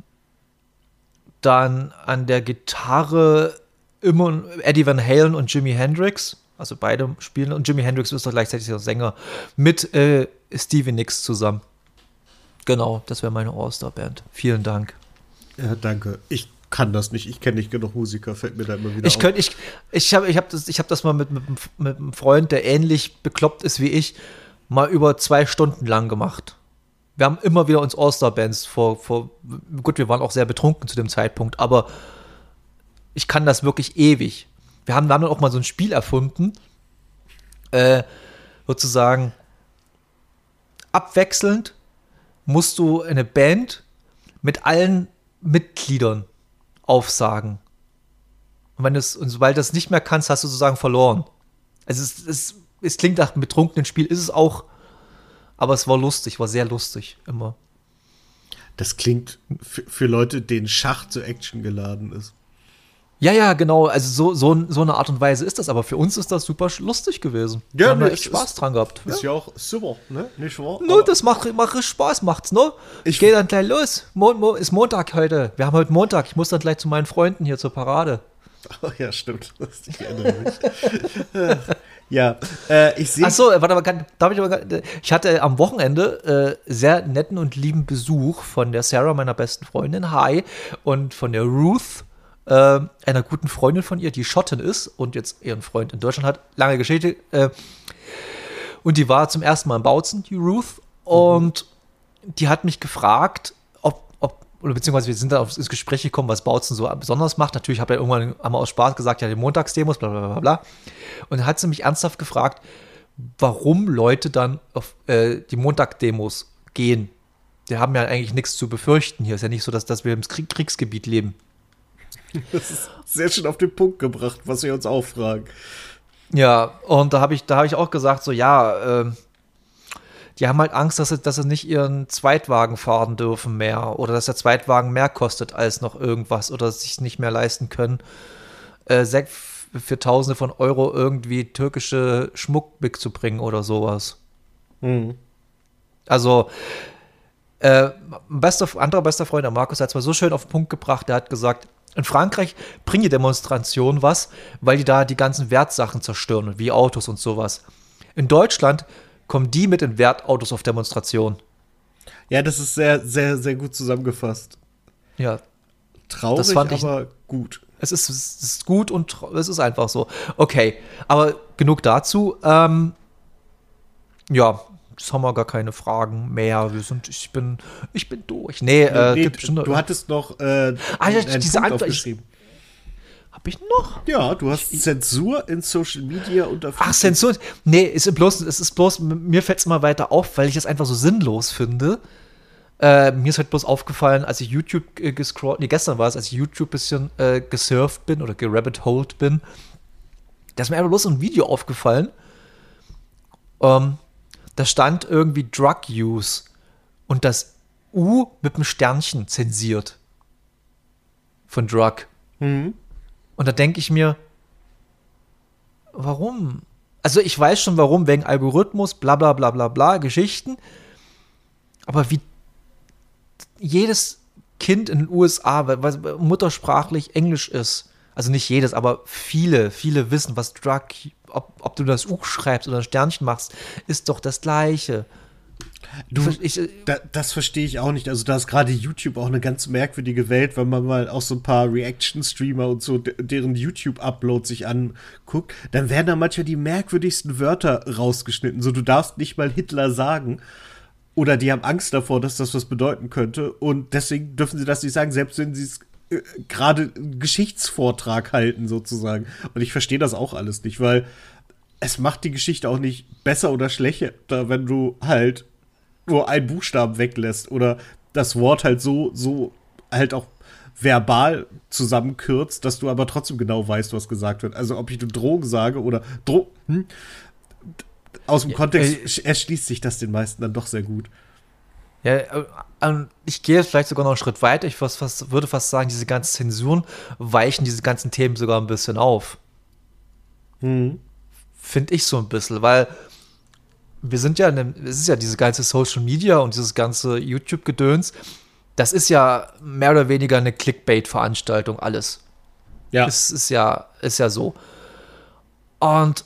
Speaker 2: dann an der Gitarre immer Eddie Van Halen und Jimi Hendrix. Also beide spielen und Jimi Hendrix ist doch gleichzeitig der Sänger mit äh, Stevie Nicks zusammen. Genau, das wäre meine All-Star-Band. Vielen Dank.
Speaker 1: Ja, danke. Ich kann das nicht. Ich kenne nicht genug Musiker, fällt mir da immer wieder
Speaker 2: Ich
Speaker 1: auf.
Speaker 2: ich, ich habe ich hab das, ich hab das mal mit, mit, mit einem Freund, der ähnlich bekloppt ist wie ich, mal über zwei Stunden lang gemacht. Wir haben immer wieder uns All-Star-Bands vor, vor, gut, wir waren auch sehr betrunken zu dem Zeitpunkt, aber ich kann das wirklich ewig. Wir haben dann auch mal so ein Spiel erfunden, äh, sozusagen abwechselnd musst du eine Band mit allen Mitgliedern aufsagen. Und wenn es, und sobald du das nicht mehr kannst, hast du sozusagen verloren. Also es, es, es klingt nach einem betrunkenen Spiel, ist es auch, aber es war lustig, war sehr lustig immer.
Speaker 1: Das klingt für, für Leute, denen Schach zu Action geladen ist.
Speaker 2: Ja, ja, genau. Also so, so, so eine Art und Weise ist das, aber für uns ist das super lustig gewesen.
Speaker 1: Ja,
Speaker 2: Wir haben da echt Spaß dran gehabt.
Speaker 1: Ist ja auch super, ne? Nicht wahr?
Speaker 2: No, das macht, macht Spaß, macht's, ne? Ich gehe dann gleich los. Mo, Mo, ist Montag heute. Wir haben heute Montag. Ich muss dann gleich zu meinen Freunden hier zur Parade.
Speaker 1: Oh, ja, stimmt. Ich erinnere mich. ja, äh, ich sehe.
Speaker 2: Ach so, warte mal, kann, darf ich aber, gar- ich hatte am Wochenende äh, sehr netten und lieben Besuch von der Sarah, meiner besten Freundin, hi, und von der Ruth, äh, einer guten Freundin von ihr, die Schottin ist und jetzt ihren Freund in Deutschland hat. Lange Geschichte. Äh, und die war zum ersten Mal in Bautzen, die Ruth, und die hat mich gefragt, ob, ob oder beziehungsweise wir sind da ins Gespräch gekommen, was Bautzen so besonders macht. Natürlich habe er irgendwann einmal aus Spaß gesagt, ja, die Montagsdemos, bla bla bla bla. Und dann hat sie mich ernsthaft gefragt, warum Leute dann auf äh, die Montagsdemos gehen. Die haben ja eigentlich nichts zu befürchten. Hier ist ja nicht so, dass, dass wir im Krieg Kriegsgebiet leben.
Speaker 1: Das ist sehr schön auf den Punkt gebracht, was wir uns auch fragen.
Speaker 2: Ja, und da habe ich, da ich auch gesagt, so ja, äh, die haben halt Angst, dass sie, dass sie nicht ihren Zweitwagen fahren dürfen mehr oder dass der Zweitwagen mehr kostet als noch irgendwas oder sich nicht mehr leisten können, äh, für Tausende von Euro irgendwie türkische Schmuck mitzubringen oder sowas. Mhm. Also, äh, bester, anderer bester Freund, der Markus, hat es mal so schön auf den Punkt gebracht, der hat gesagt, in Frankreich bringen die Demonstrationen was, weil die da die ganzen Wertsachen zerstören, wie Autos und sowas. In Deutschland kommen die mit den Wertautos auf Demonstrationen.
Speaker 1: Ja, das ist sehr, sehr, sehr gut zusammengefasst.
Speaker 2: Ja.
Speaker 1: Traurig, aber gut.
Speaker 2: Es ist, es ist gut und es ist einfach so. Okay, aber genug dazu. Ähm, ja, jetzt haben wir gar keine Fragen mehr. Wir sind, ich bin, ich bin durch. Nee, äh,
Speaker 1: nee du hattest noch äh,
Speaker 2: ah, ja, diese Punkt aufgeschrieben. Hab ich noch?
Speaker 1: Ja, du hast ich, Zensur in Social Media unter.
Speaker 2: Ach, Zensur? Nee, ist bloß, es ist bloß, mir fällt es immer weiter auf, weil ich es einfach so sinnlos finde. Äh, mir ist halt bloß aufgefallen, als ich YouTube äh, gescrollt, nee, gestern war es, als ich YouTube ein bisschen äh, gesurft bin oder gerabbit-holed bin, da ist mir einfach bloß ein Video aufgefallen. Ähm, da stand irgendwie Drug Use und das U mit einem Sternchen zensiert. Von Drug. Mhm. Und da denke ich mir, warum? Also ich weiß schon warum, wegen Algorithmus, bla bla bla bla bla, Geschichten. Aber wie jedes Kind in den USA, was muttersprachlich Englisch ist, also nicht jedes, aber viele, viele wissen, was Drug, ob, ob du das U schreibst oder ein Sternchen machst, ist doch das Gleiche.
Speaker 1: Du, ich, äh, da, das verstehe ich auch nicht. Also da ist gerade YouTube auch eine ganz merkwürdige Welt, wenn man mal auch so ein paar Reaction-Streamer und so deren YouTube-Upload sich anguckt, dann werden da manchmal die merkwürdigsten Wörter rausgeschnitten. So, du darfst nicht mal Hitler sagen. Oder die haben Angst davor, dass das was bedeuten könnte. Und deswegen dürfen sie das nicht sagen, selbst wenn sie es gerade Geschichtsvortrag halten, sozusagen. Und ich verstehe das auch alles nicht, weil es macht die Geschichte auch nicht besser oder schlechter, wenn du halt nur einen Buchstaben weglässt oder das Wort halt so, so halt auch verbal zusammenkürzt, dass du aber trotzdem genau weißt, was gesagt wird. Also ob ich eine Drohung sage oder Dro hm? aus dem ja, Kontext äh, erschließt sich das den meisten dann doch sehr gut.
Speaker 2: Ja, äh, ähm, ich gehe jetzt vielleicht sogar noch einen Schritt weiter. Ich fast, würde fast sagen, diese ganzen Zensuren weichen diese ganzen Themen sogar ein bisschen auf. Mhm. Finde ich so ein bisschen, weil wir sind ja, einem, es ist ja diese ganze Social Media und dieses ganze YouTube-Gedöns, das ist ja mehr oder weniger eine Clickbait-Veranstaltung, alles. Ja. Es ist ja, ist ja so. Und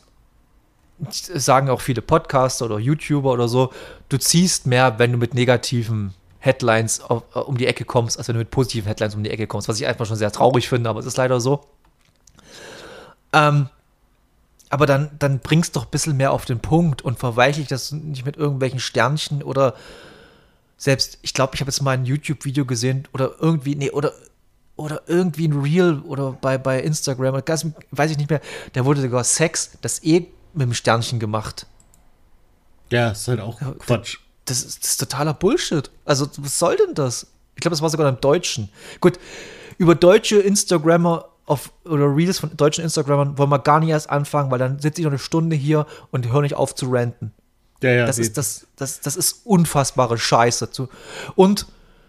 Speaker 2: sagen auch viele Podcaster oder YouTuber oder so, du ziehst mehr, wenn du mit negativen Headlines auf, äh, um die Ecke kommst, als wenn du mit positiven Headlines um die Ecke kommst, was ich einfach schon sehr traurig finde, aber es ist leider so. Ähm, aber dann, dann bringst doch ein bisschen mehr auf den Punkt und verweichlich das nicht mit irgendwelchen Sternchen oder selbst, ich glaube, ich habe jetzt mal ein YouTube-Video gesehen oder irgendwie, nee, oder, oder irgendwie ein Reel oder bei, bei Instagram, weiß ich nicht mehr, da wurde sogar Sex, das eh mit dem Sternchen gemacht.
Speaker 1: Ja, ist halt auch Quatsch.
Speaker 2: Das ist, das ist totaler Bullshit. Also, was soll denn das? Ich glaube, das war sogar im Deutschen. Gut, über deutsche Instagrammer auf, oder Reels von deutschen Instagrammern wollen wir gar nicht erst anfangen, weil dann sitze ich noch eine Stunde hier und höre nicht auf zu ranten. Ja, ja, das, ist, das, das, das ist unfassbare Scheiße. Und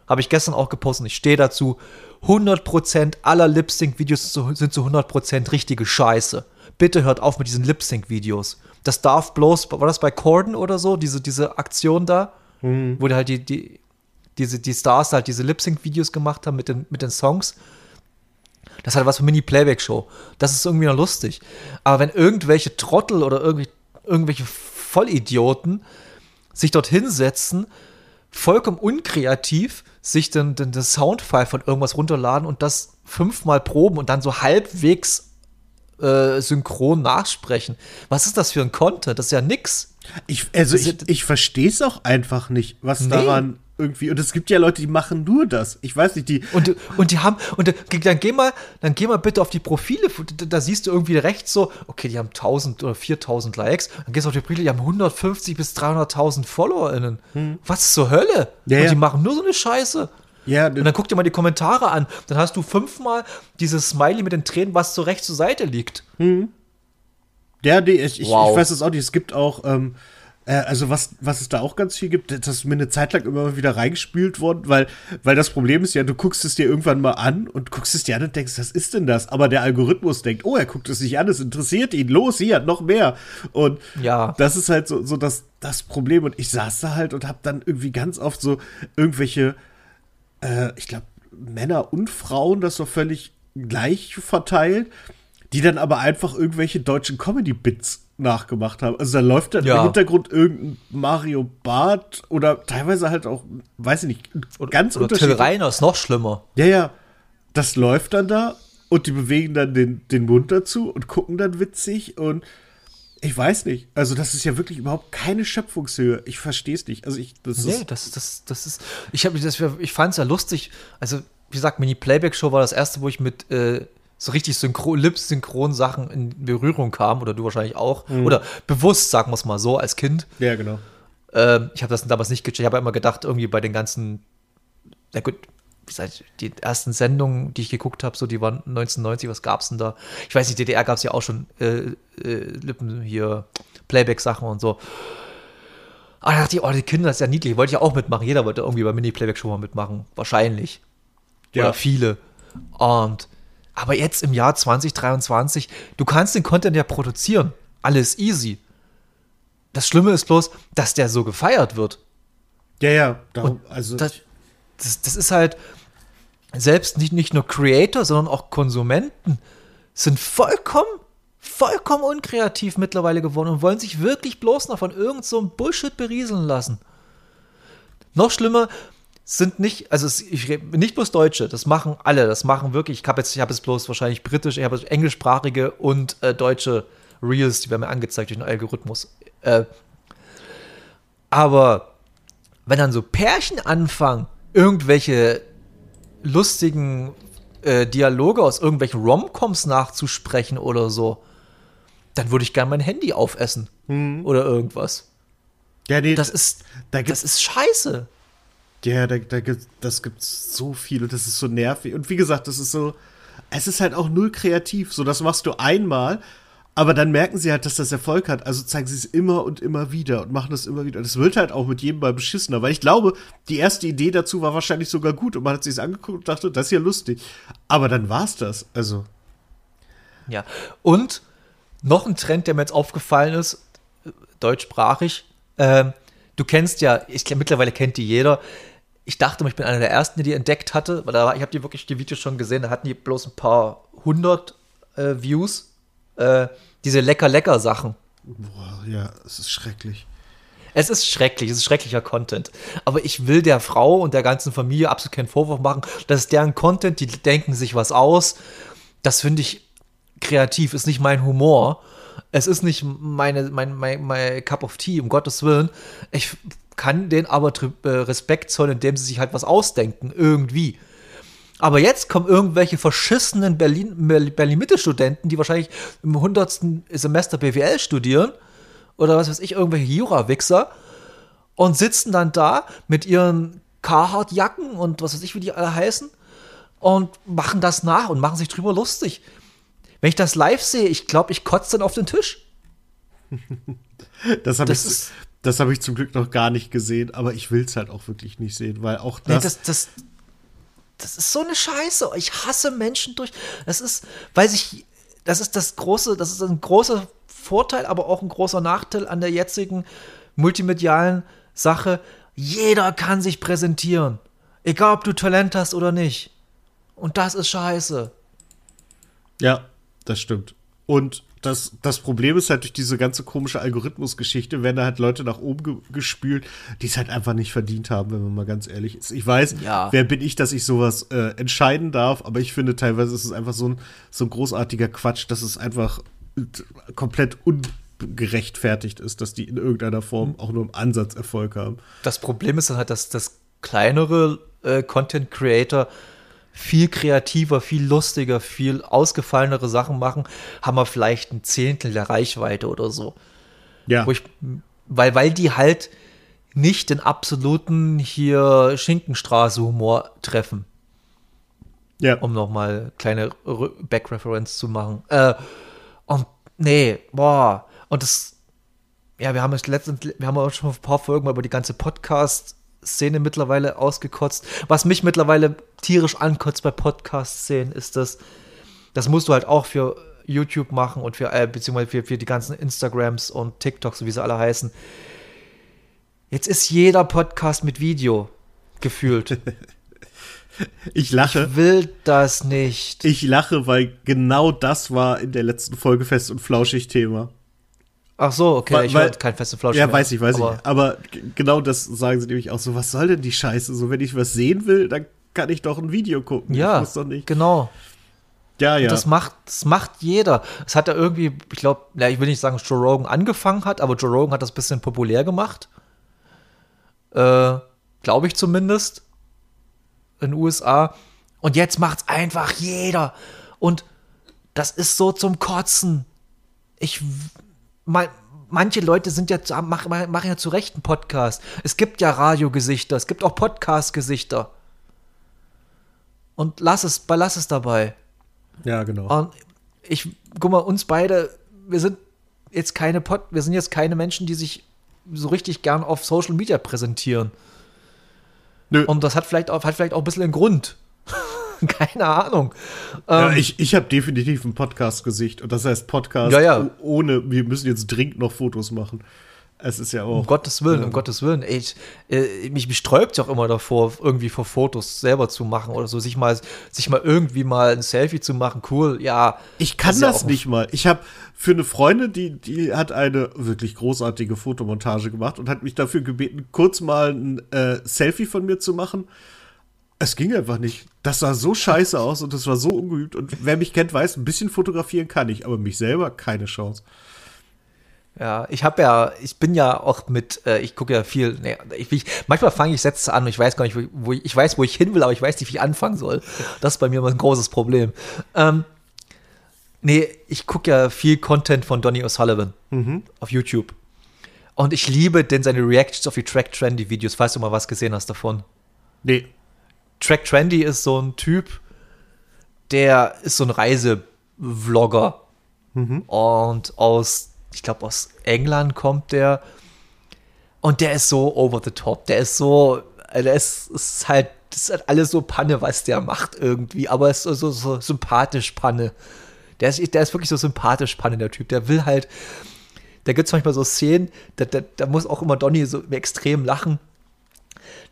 Speaker 2: habe ich gestern auch gepostet, ich stehe dazu, 100% aller Lip-Sync-Videos sind zu 100% richtige Scheiße. Bitte hört auf mit diesen Lip-Sync-Videos. Das darf bloß, war das bei Corden oder so, diese, diese Aktion da, mhm. wo die halt die, die, diese, die Stars halt diese Lip-Sync-Videos gemacht haben mit den, mit den Songs. Das halt was für Mini-Playback-Show. Das ist irgendwie noch lustig. Aber wenn irgendwelche Trottel oder irgendwie, irgendwelche Vollidioten sich dort hinsetzen, vollkommen unkreativ, sich dann, dann das Soundfile von irgendwas runterladen und das fünfmal proben und dann so halbwegs äh, synchron nachsprechen. Was ist das für ein Content? Das ist ja nix.
Speaker 1: Ich, also ich, ich verstehe es auch einfach nicht, was nee. daran irgendwie. Und es gibt ja Leute, die machen nur das. Ich weiß nicht, die.
Speaker 2: Und, und die haben, und dann geh mal, dann geh mal bitte auf die Profile. Da siehst du irgendwie rechts so, okay, die haben 1000 oder 4000 Likes. Dann gehst du auf die Profile, die haben 150 bis 300.000 FollowerInnen. Hm. Was zur Hölle? Ja, und die ja. machen nur so eine Scheiße. Ja, und dann guck dir mal die Kommentare an. Dann hast du fünfmal dieses Smiley mit den Tränen, was so rechts zur Seite liegt. Hm.
Speaker 1: Ja, die, ich, wow. ich, weiß es auch nicht. Es gibt auch, ähm, äh, also was, was es da auch ganz viel gibt, das ist mir eine Zeit lang immer wieder reingespült worden, weil, weil das Problem ist ja, du guckst es dir irgendwann mal an und guckst es dir an und denkst, was ist denn das? Aber der Algorithmus denkt, oh, er guckt es sich an, es interessiert ihn, los, hier, noch mehr. Und ja. das ist halt so, so das, das Problem. Und ich saß da halt und hab dann irgendwie ganz oft so irgendwelche, äh, ich glaube, Männer und Frauen das so völlig gleich verteilt, die dann aber einfach irgendwelche deutschen Comedy-Bits nachgemacht haben. Also da läuft dann ja. im Hintergrund irgendein Mario Bart oder teilweise halt auch, weiß ich nicht, ganz
Speaker 2: oder, oder Till Reiner ist noch schlimmer.
Speaker 1: Ja, ja. Das läuft dann da und die bewegen dann den, den Mund dazu und gucken dann witzig und ich weiß nicht. Also, das ist ja wirklich überhaupt keine Schöpfungshöhe. Ich verstehe es nicht. Also, ich,
Speaker 2: das nee, ist das, das, das ist. Ich, ich fand es ja lustig. Also, wie gesagt, Mini-Playback-Show war das erste, wo ich mit äh, so richtig synchron, Lips-synchron Sachen in Berührung kam, oder du wahrscheinlich auch, mhm. oder bewusst, sagen wir es mal so, als Kind.
Speaker 1: Ja, genau.
Speaker 2: Ähm, ich habe das damals nicht gecheckt, ich habe immer gedacht, irgendwie bei den ganzen, na gut, die ersten Sendungen, die ich geguckt habe, so die waren 1990, was gab's denn da? Ich weiß nicht, DDR gab es ja auch schon äh, äh, Lippen hier, Playback-Sachen und so. Aber da dachte ich, oh, die Kinder, das ist ja niedlich, wollte ich ja auch mitmachen. Jeder wollte irgendwie bei Mini-Playback schon mal mitmachen. Wahrscheinlich. Ja. Oder viele. Und aber jetzt im Jahr 2023, du kannst den Content ja produzieren. Alles easy. Das Schlimme ist bloß, dass der so gefeiert wird.
Speaker 1: Ja, ja. Darum, also
Speaker 2: das, das, das, ist halt, selbst nicht, nicht nur Creator, sondern auch Konsumenten sind vollkommen, vollkommen unkreativ mittlerweile geworden und wollen sich wirklich bloß noch von irgendeinem so Bullshit berieseln lassen. Noch schlimmer, sind nicht, also ich rede nicht bloß Deutsche, das machen alle, das machen wirklich, ich habe jetzt, ich habe jetzt bloß wahrscheinlich britisch, ich habe englischsprachige und äh, deutsche Reels, die werden mir angezeigt durch den Algorithmus. Äh, aber wenn dann so Pärchen anfangen, irgendwelche lustigen äh, Dialoge aus irgendwelchen Romcoms nachzusprechen oder so, dann würde ich gerne mein Handy aufessen hm. oder irgendwas. Ja, nee, das ist, da das ist scheiße.
Speaker 1: Ja, da, da gibt, das gibt so viel und das ist so nervig. Und wie gesagt, das ist so, es ist halt auch null kreativ. So, das machst du einmal, aber dann merken sie halt, dass das Erfolg hat. Also zeigen sie es immer und immer wieder und machen das immer wieder. Und es wird halt auch mit jedem Mal beschissener, weil ich glaube, die erste Idee dazu war wahrscheinlich sogar gut und man hat sich angeguckt und dachte, das ist ja lustig. Aber dann war es das. Also.
Speaker 2: Ja. Und noch ein Trend, der mir jetzt aufgefallen ist, deutschsprachig. Äh, du kennst ja, ich mittlerweile kennt die jeder ich dachte, ich bin einer der ersten, die die entdeckt hatte, weil da war, ich habe die wirklich die Videos schon gesehen, da hatten die bloß ein paar hundert äh, Views. Äh, diese lecker lecker Sachen.
Speaker 1: Boah, ja, es ist schrecklich.
Speaker 2: Es ist schrecklich, es ist schrecklicher Content. Aber ich will der Frau und der ganzen Familie absolut keinen Vorwurf machen. Das ist deren Content, die denken sich was aus. Das finde ich kreativ, ist nicht mein Humor. Es ist nicht meine, mein, mein, mein Cup of Tea, um Gottes Willen. Ich kann denen aber äh, Respekt zollen, indem sie sich halt was ausdenken, irgendwie. Aber jetzt kommen irgendwelche verschissenen Berlin-Mitte-Studenten, die wahrscheinlich im 100. Semester BWL studieren oder was weiß ich, irgendwelche Jura-Wichser und sitzen dann da mit ihren Carhartt-Jacken und was weiß ich, wie die alle heißen und machen das nach und machen sich drüber lustig. Wenn ich das live sehe, ich glaube, ich kotze dann auf den Tisch.
Speaker 1: das habe ich, das habe ich zum Glück noch gar nicht gesehen, aber ich will es halt auch wirklich nicht sehen, weil auch das,
Speaker 2: nee, das, das, das ist so eine Scheiße. Ich hasse Menschen durch. Das ist, weil sich, das ist das große, das ist ein großer Vorteil, aber auch ein großer Nachteil an der jetzigen multimedialen Sache. Jeder kann sich präsentieren. Egal, ob du Talent hast oder nicht. Und das ist scheiße.
Speaker 1: Ja, das stimmt. Und das, das Problem ist halt durch diese ganze komische Algorithmusgeschichte, werden da halt Leute nach oben ge gespült, die es halt einfach nicht verdient haben, wenn man mal ganz ehrlich ist. Ich weiß, ja. wer bin ich, dass ich sowas äh, entscheiden darf, aber ich finde teilweise ist es einfach so ein, so ein großartiger Quatsch, dass es einfach komplett ungerechtfertigt ist, dass die in irgendeiner Form auch nur im Ansatz Erfolg haben.
Speaker 2: Das Problem ist dann halt, dass das kleinere äh, Content Creator viel kreativer, viel lustiger, viel ausgefallenere Sachen machen, haben wir vielleicht ein Zehntel der Reichweite oder so.
Speaker 1: Ja.
Speaker 2: Ich, weil, weil die halt nicht den absoluten hier Schinkenstraße-Humor treffen.
Speaker 1: Ja.
Speaker 2: Um nochmal kleine Back-Reference zu machen. Äh, und nee, boah. Und das, ja, wir haben es letztens, wir haben auch schon ein paar Folgen mal über die ganze Podcast-Szene mittlerweile ausgekotzt. Was mich mittlerweile tierisch ankotzt bei Podcast-Szenen, ist das, das musst du halt auch für YouTube machen und für, äh, beziehungsweise für, für die ganzen Instagrams und TikToks, wie sie alle heißen. Jetzt ist jeder Podcast mit Video gefühlt.
Speaker 1: Ich lache.
Speaker 2: Ich will das nicht.
Speaker 1: Ich lache, weil genau das war in der letzten Folge Fest und Flauschig Thema.
Speaker 2: Ach so, okay,
Speaker 1: weil,
Speaker 2: ich höre kein Fest und Flauschig
Speaker 1: Ja,
Speaker 2: mehr.
Speaker 1: weiß ich, weiß
Speaker 2: aber
Speaker 1: ich. Aber genau das sagen sie nämlich auch so. Was soll denn die Scheiße? So, wenn ich was sehen will, dann kann ich doch ein Video gucken.
Speaker 2: Ja,
Speaker 1: ich muss doch nicht.
Speaker 2: genau.
Speaker 1: Ja, ja.
Speaker 2: Das macht, das macht jeder. Es hat ja irgendwie, ich glaube, ja, ich will nicht sagen, dass Joe Rogan angefangen hat, aber Joe Rogan hat das ein bisschen populär gemacht. Äh, glaube ich zumindest. In den USA. Und jetzt macht's einfach jeder. Und das ist so zum Kotzen. Ich, mein, manche Leute sind ja, machen, machen ja zu Recht einen Podcast. Es gibt ja Radiogesichter, es gibt auch Podcast-Gesichter. Und lass es, lass es dabei.
Speaker 1: ja, genau.
Speaker 2: Und ich, guck mal, uns beide, wir sind jetzt keine Pod, wir sind jetzt keine Menschen, die sich so richtig gern auf Social Media präsentieren.
Speaker 1: Nö.
Speaker 2: Und das hat vielleicht auch, hat vielleicht auch ein bisschen einen Grund. keine Ahnung.
Speaker 1: ja,
Speaker 2: Ähm,
Speaker 1: ich ich habe definitiv ein Podcast-Gesicht. Und das heißt Podcast
Speaker 2: Ja, ja.
Speaker 1: ohne, wir müssen jetzt dringend noch Fotos machen. Es ist ja auch.
Speaker 2: um Gottes Willen,
Speaker 1: Ja.
Speaker 2: um Gottes Willen. Ey, ich, äh, mich besträubt auch immer davor, irgendwie vor Fotos selber zu machen oder so, sich mal, sich mal irgendwie mal ein Selfie zu machen. Cool, ja.
Speaker 1: Ich kann
Speaker 2: ja
Speaker 1: das
Speaker 2: auch-
Speaker 1: nicht mal. Ich habe für eine Freundin, die, die hat eine wirklich großartige Fotomontage gemacht und hat mich dafür gebeten, kurz mal ein äh, Selfie von mir zu machen. Es ging einfach nicht. Das sah so scheiße aus und das war so ungeübt. Und wer mich kennt, weiß, ein bisschen fotografieren kann ich, aber mich selber keine Chance.
Speaker 2: Ja, ich habe ja, ich bin ja auch mit, äh, ich gucke ja viel, nee, ich, ich, manchmal fange ich Sätze an und ich weiß gar nicht, wo, ich, ich weiß, wo ich hin will, aber ich weiß nicht, wie ich anfangen soll. Das ist bei mir immer ein großes Problem. Ähm, nee, ich gucke ja viel Content von Donny O'Sullivan auf YouTube. Und ich liebe denn seine Reactions auf die Track Trendy Videos, falls du mal was gesehen hast davon.
Speaker 1: Nee.
Speaker 2: Track Trendy ist so ein Typ, der ist so ein Reisevlogger. Und aus, ich glaube, aus England kommt der. Und der ist so over the top. Der ist so, der ist, ist halt, das ist halt alles so Panne, was der macht irgendwie. Aber es ist so, so, so sympathisch Panne. Der ist, der ist wirklich so sympathisch Panne, der Typ. Der will halt, da gibt es manchmal so Szenen, da, da, da muss auch immer Donny so extrem lachen.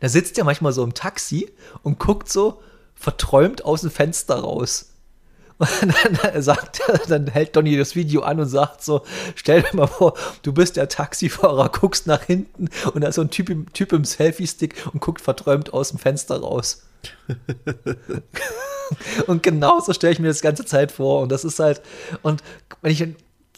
Speaker 2: Da sitzt er manchmal so im Taxi und guckt so verträumt aus dem Fenster raus. Und dann sagt dann hält Donny das Video an und sagt so: Stell dir mal vor, du bist der Taxifahrer, guckst nach hinten und da ist so ein Typ im, typ im Selfie-Stick und guckt verträumt aus dem Fenster raus. und genauso stelle ich mir das ganze Zeit vor. Und das ist halt, und wenn ich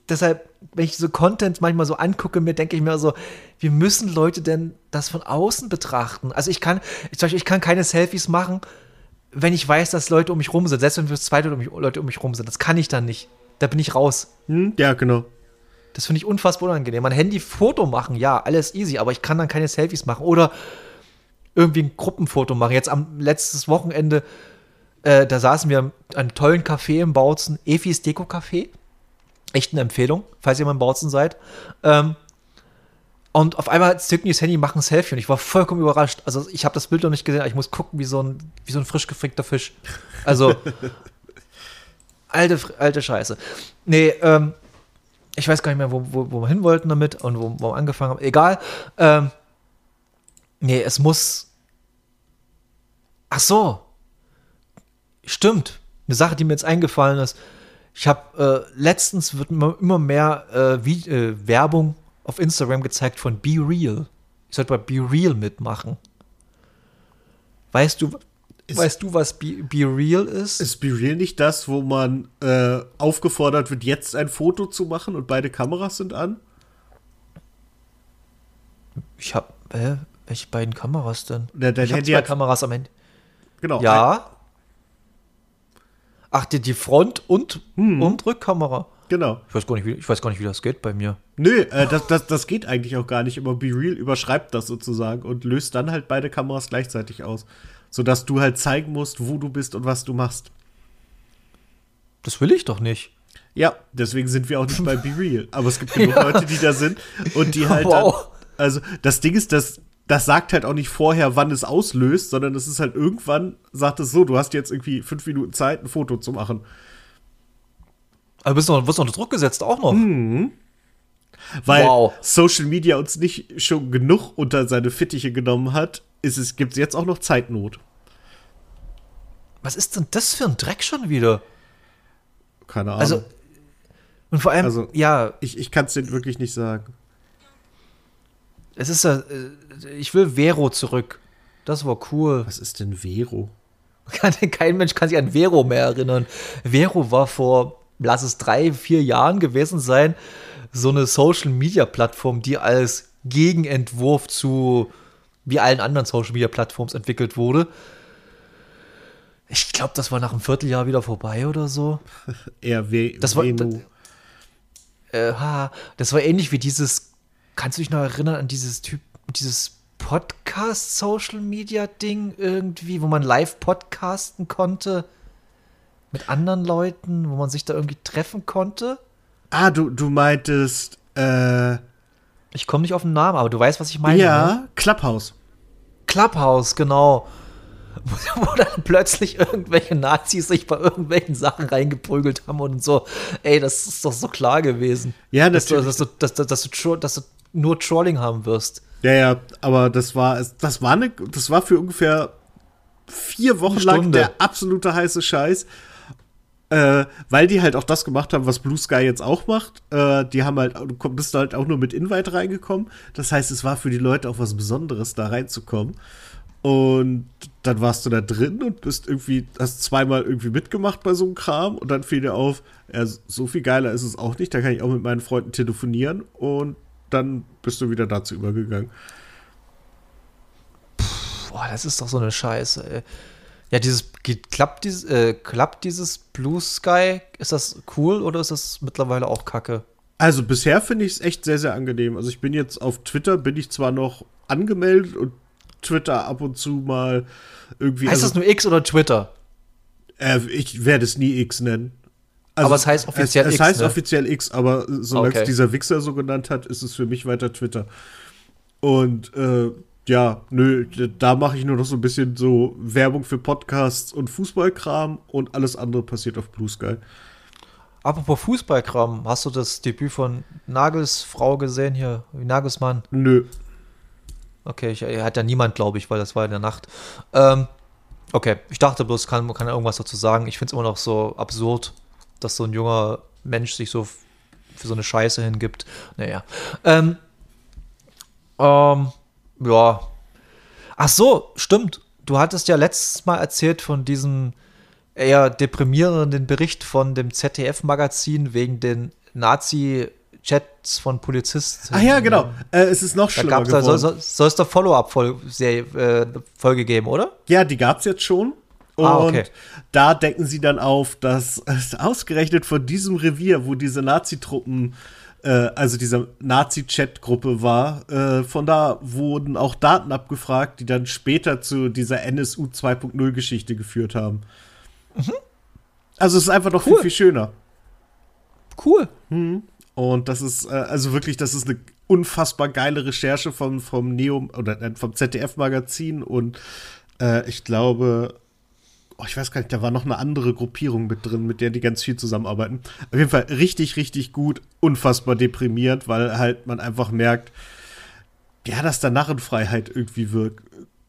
Speaker 2: deshalb, wenn ich so Content manchmal so angucke, mir denke ich mir so, wie müssen Leute denn das von außen betrachten? Also ich kann, ich, zum Beispiel, ich kann keine Selfies machen, wenn ich weiß, dass Leute um mich rum sind, selbst wenn wir zwei um mich, Leute um mich rum sind. Das kann ich dann nicht. Da bin ich raus.
Speaker 1: Hm? Ja, genau.
Speaker 2: Das finde ich unfassbar unangenehm. Mein Handy-Foto machen, ja, alles easy, aber ich kann dann keine Selfies machen oder irgendwie ein Gruppenfoto machen. Jetzt am letztes Wochenende, äh, da saßen wir an einem tollen Café im Bautzen, Efis Deko Café. Echt eine Empfehlung, falls ihr mal im Bautzen seid. Ähm, und auf einmal zücken die das Handy, machen ein Selfie und ich war vollkommen überrascht. Also ich habe das Bild noch nicht gesehen, aber ich muss gucken, wie so ein, wie so ein frisch gefrickter Fisch. Also, alte, alte Scheiße. Nee, ähm, ich weiß gar nicht mehr, wo, wo, wo wir hin wollten damit und wo, wo wir angefangen haben. Egal. Ähm, nee, es muss. Ach so. Stimmt. Eine Sache, die mir jetzt eingefallen ist. Ich habe äh, letztens wird immer, mehr äh, wie, äh, Werbung auf Instagram gezeigt von Be Real. Ich sollte bei Be Real mitmachen. Weißt du,
Speaker 1: Ist-
Speaker 2: weißt du, was Be, Be Real ist?
Speaker 1: Ist Be Real nicht das, wo man äh, aufgefordert wird, jetzt ein Foto zu machen und beide Kameras sind an?
Speaker 2: Ich hab, hä? Welche beiden Kameras denn?
Speaker 1: Der, dein
Speaker 2: ich habe
Speaker 1: Handy
Speaker 2: zwei
Speaker 1: hat,
Speaker 2: Kameras am Ende.
Speaker 1: genau.
Speaker 2: Ja. Ach, die, die Front- und,
Speaker 1: Hm.
Speaker 2: und Rückkamera.
Speaker 1: Genau.
Speaker 2: Ich weiß, gar nicht, wie, ich weiß gar nicht, wie das geht bei mir.
Speaker 1: Nö, äh, das, das, das geht eigentlich auch gar nicht, aber Be Real überschreibt das sozusagen und löst dann halt beide Kameras gleichzeitig aus. Sodass du halt zeigen musst, wo du bist und was du machst.
Speaker 2: Das will ich doch nicht.
Speaker 1: Ja, deswegen sind wir auch nicht bei Be Real. Aber es gibt genug Leute, die da sind und die halt
Speaker 2: Wow.
Speaker 1: dann. Also, das Ding ist, dass das sagt halt auch nicht vorher, wann es auslöst, sondern es ist halt irgendwann, sagt es so, du hast jetzt irgendwie fünf Minuten Zeit, ein Foto zu machen.
Speaker 2: Aber du bist noch, wirst noch unter Druck gesetzt, auch noch.
Speaker 1: Weil
Speaker 2: Wow.
Speaker 1: Social Media uns nicht schon genug unter seine Fittiche genommen hat, ist es, gibt es jetzt auch noch Zeitnot.
Speaker 2: Was ist denn das für ein Dreck schon wieder?
Speaker 1: Keine Ahnung.
Speaker 2: Also, und vor allem,
Speaker 1: Also-
Speaker 2: ja,
Speaker 1: ich ich kann es dir wirklich nicht sagen.
Speaker 2: Es ist ja, äh, ich will Vero zurück. Das war cool.
Speaker 1: Was ist denn Vero?
Speaker 2: Kein Mensch kann sich an Vero mehr erinnern. Vero war vor, lass es drei, vier Jahren gewesen sein, so eine Social-Media-Plattform, die als Gegenentwurf zu wie allen anderen Social-Media-Plattforms entwickelt wurde. Ich glaube, das war nach einem Vierteljahr wieder vorbei oder so.
Speaker 1: Eher We
Speaker 2: Das war-
Speaker 1: Venu.
Speaker 2: Äh, das war ähnlich wie dieses, kannst du dich noch erinnern an dieses Typ, dieses Podcast-Social-Media-Ding irgendwie, wo man live podcasten konnte mit anderen Leuten, wo man sich da irgendwie treffen konnte?
Speaker 1: Ah, du, du meintest, äh,
Speaker 2: Ich komme nicht auf den Namen, aber du weißt, was ich meine.
Speaker 1: ja,
Speaker 2: Ne?
Speaker 1: Clubhouse.
Speaker 2: Clubhouse, genau. Wo, dann plötzlich irgendwelche Nazis sich bei irgendwelchen Sachen reingeprügelt haben und so. Ey, das ist doch so klar gewesen.
Speaker 1: Ja,
Speaker 2: dass du, dass, du, dass, du, dass, du, dass du nur Trolling haben wirst.
Speaker 1: Ja, ja, aber das war, das war eine, das war für ungefähr vier Wochen lang der absolute heiße Scheiß. Äh, weil die halt auch das gemacht haben, was Blue Sky jetzt auch macht. Äh, die haben halt, du bist halt auch nur mit Invite reingekommen. Das heißt, es war für die Leute auch was Besonderes, da reinzukommen. Und dann warst du da drin und bist irgendwie, hast zweimal irgendwie mitgemacht bei so einem Kram und dann fiel dir auf, ja, so viel geiler ist es auch nicht. Da kann ich auch mit meinen Freunden telefonieren und dann bist du wieder dazu übergegangen.
Speaker 2: Boah, das ist doch so eine Scheiße, ey. Ja, dieses, klappt dieses, äh, klappt dieses Blue Sky, ist das cool oder ist das mittlerweile auch kacke?
Speaker 1: Also bisher finde ich es echt sehr, sehr angenehm. Also ich bin jetzt auf Twitter, bin ich zwar noch angemeldet und Twitter ab und zu mal irgendwie.
Speaker 2: Heißt
Speaker 1: also,
Speaker 2: das nur X oder Twitter?
Speaker 1: äh, ich werde es nie X nennen. Also,
Speaker 2: Aber es heißt offiziell
Speaker 1: es, es
Speaker 2: X,
Speaker 1: heißt
Speaker 2: ne?
Speaker 1: offiziell X, aber solange
Speaker 2: Okay.
Speaker 1: es dieser Wichser so genannt hat, ist es für mich weiter Twitter. Und äh, ja, nö, da mache ich nur noch so ein bisschen so Werbung für Podcasts und Fußballkram und alles andere passiert auf Blue Sky.
Speaker 2: Apropos Fußballkram, hast du das Debüt von Nagels Frau gesehen hier? Nagelsmann?
Speaker 1: Nö.
Speaker 2: Okay, ich, hat ja niemand, glaube ich, weil das war in der Nacht. Ähm, okay, ich dachte bloß, kann, kann irgendwas dazu sagen. Ich finde es immer noch so absurd, dass so ein junger Mensch sich so für so eine Scheiße hingibt. Naja. Ähm, ähm, ja. Ach so, stimmt. Du hattest ja letztes Mal erzählt von diesem eher deprimierenden Bericht von dem ZDF-Magazin wegen den Nazi-Chats von Polizisten.
Speaker 1: Ach ja, genau. Äh, es ist noch
Speaker 2: Da
Speaker 1: schlimmer
Speaker 2: gab's da,
Speaker 1: geworden.
Speaker 2: soll, soll, es da Follow-up-Folge äh, Folge geben, oder?
Speaker 1: Ja, die gab's jetzt schon. Und
Speaker 2: Ah, okay.
Speaker 1: da decken sie dann auf, dass es ausgerechnet von diesem Revier, wo diese Nazi-Truppen, äh, also diese Nazi-Chat-Gruppe war, äh, von da wurden auch Daten abgefragt, die dann später zu dieser NSU 2.0-Geschichte geführt haben. Also es ist einfach noch
Speaker 2: Mhm. Cool.
Speaker 1: viel, viel schöner.
Speaker 2: Cool.
Speaker 1: Und das ist, äh, also wirklich, das ist eine unfassbar geile Recherche vom, vom Neo oder nein, vom ZDF-Magazin und äh, ich glaube, oh, ich weiß gar nicht, da war noch eine andere Gruppierung mit drin, mit der die ganz viel zusammenarbeiten. Auf jeden Fall richtig, richtig gut, unfassbar deprimierend, weil halt man einfach merkt, ja, dass da Narrenfreiheit irgendwie wirkt.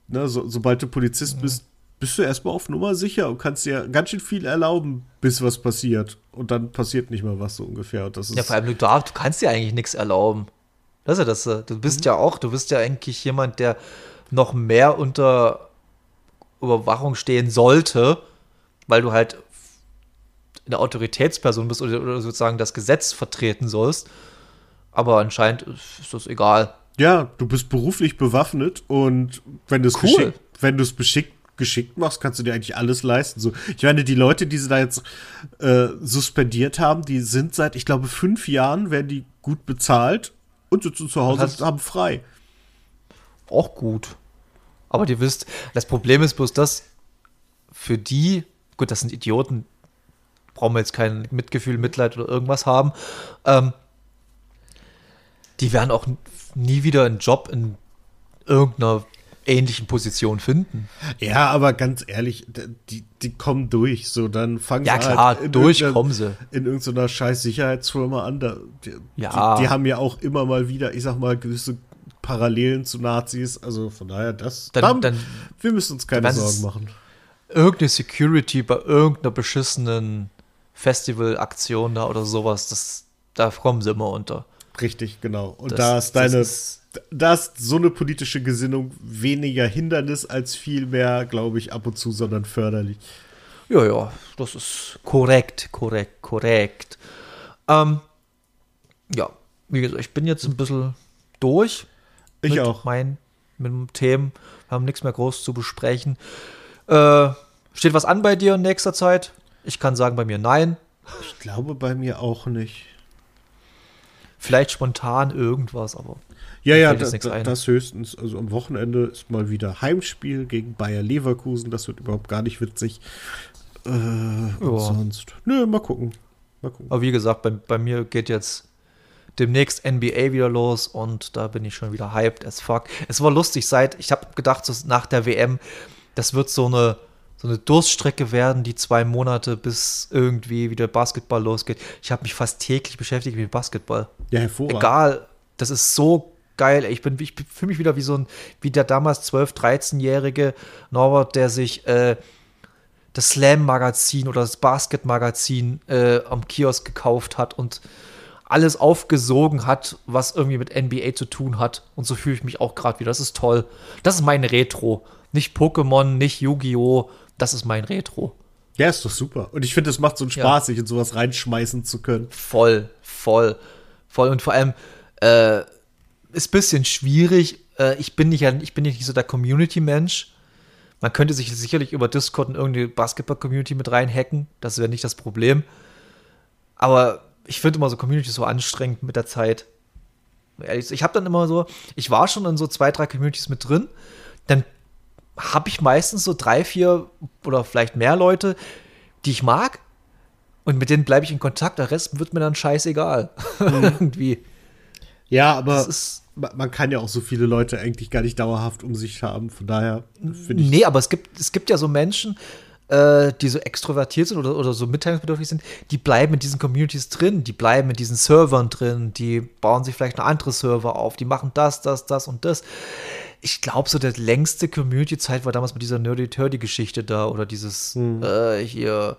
Speaker 1: Ne, so, sobald du Polizist bist, bist du erstmal auf Nummer sicher und kannst dir ganz schön viel erlauben, bis was passiert. Und dann passiert nicht mal was so ungefähr. Und das ist
Speaker 2: Ja, vor allem, du, darfst, du kannst dir eigentlich nichts erlauben. Das ist ja das. Du bist ja auch, du bist ja eigentlich jemand, der noch mehr unter Überwachung stehen sollte, weil du halt eine Autoritätsperson bist oder, oder sozusagen das Gesetz vertreten sollst. Aber anscheinend ist das egal.
Speaker 1: Ja, du bist beruflich bewaffnet und wenn du es
Speaker 2: Cool.
Speaker 1: geschickt, wenn du es beschickt, geschickt machst, kannst du dir eigentlich alles leisten. So, ich meine, die Leute, die sie da jetzt äh, suspendiert haben, die sind seit, ich glaube, fünf Jahren, werden die gut bezahlt und sitzen zu Hause und haben frei.
Speaker 2: Auch gut. Aber ihr wisst, das Problem ist bloß das, für die, gut, das sind Idioten, brauchen wir jetzt kein Mitgefühl, Mitleid oder irgendwas haben, ähm, die werden auch nie wieder einen Job in irgendeiner ähnlichen Position finden.
Speaker 1: Ja, aber ganz ehrlich, die, die kommen durch. So, dann fangen
Speaker 2: Ja,
Speaker 1: sie
Speaker 2: klar,
Speaker 1: halt
Speaker 2: durch kommen sie.
Speaker 1: In irgendeiner scheiß Sicherheitsfirma an. Da, die,
Speaker 2: Ja.
Speaker 1: die, die haben ja auch immer mal wieder, ich sag mal, gewisse Parallelen zu Nazis. Also von daher, das.
Speaker 2: Dann-
Speaker 1: haben-
Speaker 2: dann-
Speaker 1: wir müssen uns keine Sorgen machen.
Speaker 2: Irgendeine Security bei irgendeiner beschissenen Festivalaktion da oder sowas, das, da kommen sie immer unter.
Speaker 1: Richtig, genau. Und
Speaker 2: Das-
Speaker 1: da ist deine,
Speaker 2: ist-
Speaker 1: da ist so eine politische Gesinnung weniger Hindernis als vielmehr, glaube ich, ab und zu, sondern förderlich.
Speaker 2: Ja, ja, das ist korrekt, korrekt, korrekt. Ähm, ja, wie gesagt, ich bin jetzt ein bisschen durch.
Speaker 1: Ich
Speaker 2: mit
Speaker 1: auch.
Speaker 2: Mein, mit dem Themen. Wir haben nichts mehr groß zu besprechen. Äh, steht was an bei dir in nächster Zeit? Ich kann sagen, bei mir nein.
Speaker 1: Ich glaube bei mir auch nicht.
Speaker 2: Vielleicht spontan irgendwas, aber
Speaker 1: Ja, ja, da, das höchstens. Also am Wochenende ist mal wieder Heimspiel gegen Bayer Leverkusen. Das wird überhaupt gar nicht witzig. Äh,
Speaker 2: Ja.
Speaker 1: sonst. Nö, mal gucken. Mal gucken.
Speaker 2: Aber wie gesagt, bei, bei mir geht jetzt demnächst NBA wieder los und da bin ich schon wieder hyped as fuck. Es war lustig, seit ich habe gedacht, so nach der WM, das wird so eine so eine Durststrecke werden, die zwei Monate, bis irgendwie wieder Basketball losgeht. Ich habe mich fast täglich beschäftigt mit Basketball.
Speaker 1: Ja, hervorragend.
Speaker 2: Egal, das ist so geil. Ich bin, ich fühle mich wieder wie so ein, wie der damals 12-, 13-jährige Norbert, der sich äh, das Slam-Magazin oder das Basket-Magazin äh, am Kiosk gekauft hat und alles aufgesogen hat, was irgendwie mit NBA zu tun hat. Und so fühle ich mich auch gerade wieder. Das ist toll. Das ist mein Retro. Nicht Pokémon, nicht Yu-Gi-Oh! Das ist mein Retro.
Speaker 1: Ja, ist doch super. Und ich finde, es macht so einen
Speaker 2: Ja.
Speaker 1: Spaß, sich in sowas reinschmeißen zu können.
Speaker 2: Voll, voll, voll. Und vor allem äh, ist ein bisschen schwierig. Äh, ich bin nicht, ich bin nicht so der Community-Mensch. Man könnte sich sicherlich über Discord in irgendeine Basketball-Community mit reinhacken. Das wäre nicht das Problem. Aber ich finde immer so Community so anstrengend mit der Zeit. Ich habe dann immer so, ich war schon in so zwei, drei Communities mit drin. Dann habe ich meistens so drei, vier oder vielleicht mehr Leute, die ich mag. Und mit denen bleibe ich in Kontakt. Der Rest wird mir dann scheißegal. Irgendwie.
Speaker 1: Ja, aber man kann ja auch so viele Leute eigentlich gar nicht dauerhaft um sich haben. Von daher finde ich.
Speaker 2: Nee, aber es gibt, es gibt ja so Menschen, äh, die so extrovertiert sind oder, oder so mitteilungsbedürftig sind, die bleiben in diesen Communities drin, die bleiben in diesen Servern drin, die bauen sich vielleicht noch andere Server auf, die machen das, das, das und das. Ich glaube, so der längste Community-Zeit war damals mit dieser Nerdy-Turdy-Geschichte da oder dieses äh, hier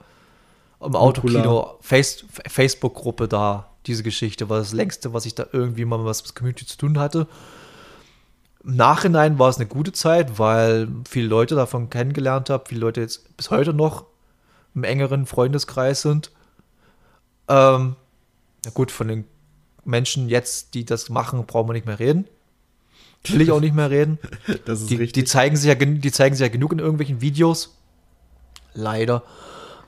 Speaker 2: im Autokino Face, Facebook-Gruppe da, diese Geschichte war das längste, was ich da irgendwie mal was mit Community zu tun hatte. Im Nachhinein war es eine gute Zeit, weil viele Leute davon kennengelernt habe, viele Leute jetzt bis heute noch im engeren Freundeskreis sind. Ähm, na gut, von den Menschen jetzt, die das machen, brauchen wir nicht mehr reden. Will ich auch nicht mehr reden.
Speaker 1: Das ist
Speaker 2: Die, die,
Speaker 1: richtig.
Speaker 2: zeigen sich ja, die zeigen sich ja genug in irgendwelchen Videos. Leider.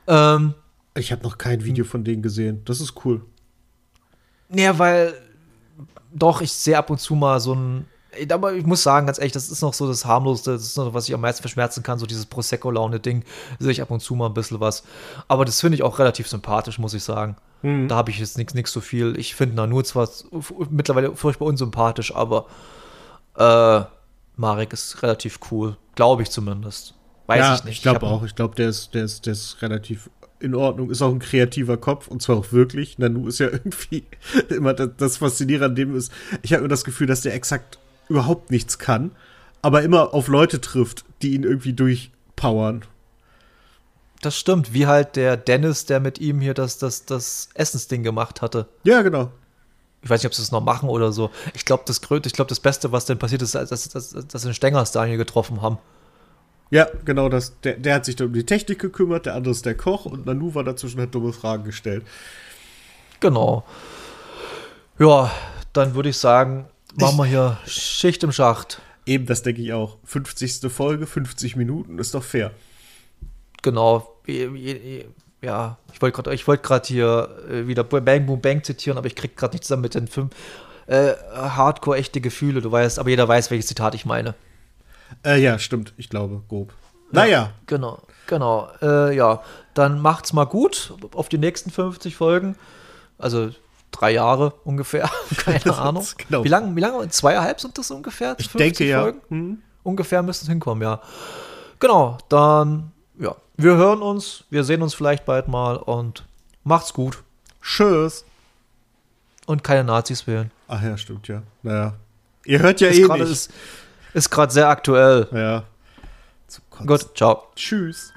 Speaker 2: Ähm,
Speaker 1: ich habe noch kein Video von denen gesehen. Das ist cool.
Speaker 2: Ja, weil doch, ich sehe ab und zu mal so ein. Aber ich muss sagen, ganz ehrlich, das ist noch so das harmloseste, das ist noch, was ich am meisten verschmerzen kann, so dieses Prosecco-Laune-Ding, sehe ich ab und zu mal ein bisschen was. Aber das finde ich auch relativ sympathisch, muss ich sagen. Da habe ich jetzt nichts so viel. Ich finde Nanu zwar mittlerweile furchtbar unsympathisch, aber äh, Marek ist relativ cool. Glaube ich zumindest. Weiß
Speaker 1: ja,
Speaker 2: ich nicht.
Speaker 1: Ich glaube auch. Ich glaube, der ist, der, ist, der ist relativ in Ordnung. Ist auch ein kreativer Kopf und zwar auch wirklich. Nanu ist ja irgendwie immer das, das Faszinierende an dem ist. Ich habe immer das Gefühl, dass der exakt überhaupt nichts kann, aber immer auf Leute trifft, die ihn irgendwie durchpowern.
Speaker 2: Das stimmt, wie halt der Dennis, der mit ihm hier das, das, das Essensding gemacht hatte.
Speaker 1: Ja, genau.
Speaker 2: Ich weiß nicht, ob sie es noch machen oder so. Ich glaube, das, Grö- ich glaub, das Beste, was denn passiert ist, dass, dass, dass, dass sie den Stengers Daniel getroffen haben.
Speaker 1: Ja, genau das. Der, der hat sich dann um die Technik gekümmert, der andere ist der Koch und Nanu war dazwischen hat dumme Fragen gestellt.
Speaker 2: Genau. Ja, dann würde ich sagen, machen wir hier Schicht im Schacht.
Speaker 1: Eben, das denke ich auch. 50. Folge, 50 Minuten, ist doch fair.
Speaker 2: Genau. Ja, ich wollte gerade wollt hier äh, wieder Bang Boom Bang zitieren, aber ich krieg gerade nicht zusammen mit den fünf äh, Hardcore echte Gefühle, du weißt, aber jeder weiß, welches Zitat ich meine.
Speaker 1: Äh, ja, stimmt, ich glaube, grob. Naja. Ja,
Speaker 2: genau, genau. Äh, ja, dann macht's mal gut auf die nächsten 50 Folgen. Also drei Jahre ungefähr, keine Ahnung. Genau. Wie lange, wie lange? Zweieinhalb sind das ungefähr?
Speaker 1: Ich denke ja. Hm.
Speaker 2: Ungefähr müssten es hinkommen, ja. Genau, dann, ja, wir hören uns, wir sehen uns vielleicht bald mal und macht's gut.
Speaker 1: Tschüss.
Speaker 2: Und keine Nazis wählen.
Speaker 1: Ach ja, stimmt, ja. Naja. Ihr hört ja
Speaker 2: ist
Speaker 1: eh nicht.
Speaker 2: Ist, ist gerade sehr aktuell.
Speaker 1: Ja.
Speaker 2: Gut, ciao.
Speaker 1: Tschüss.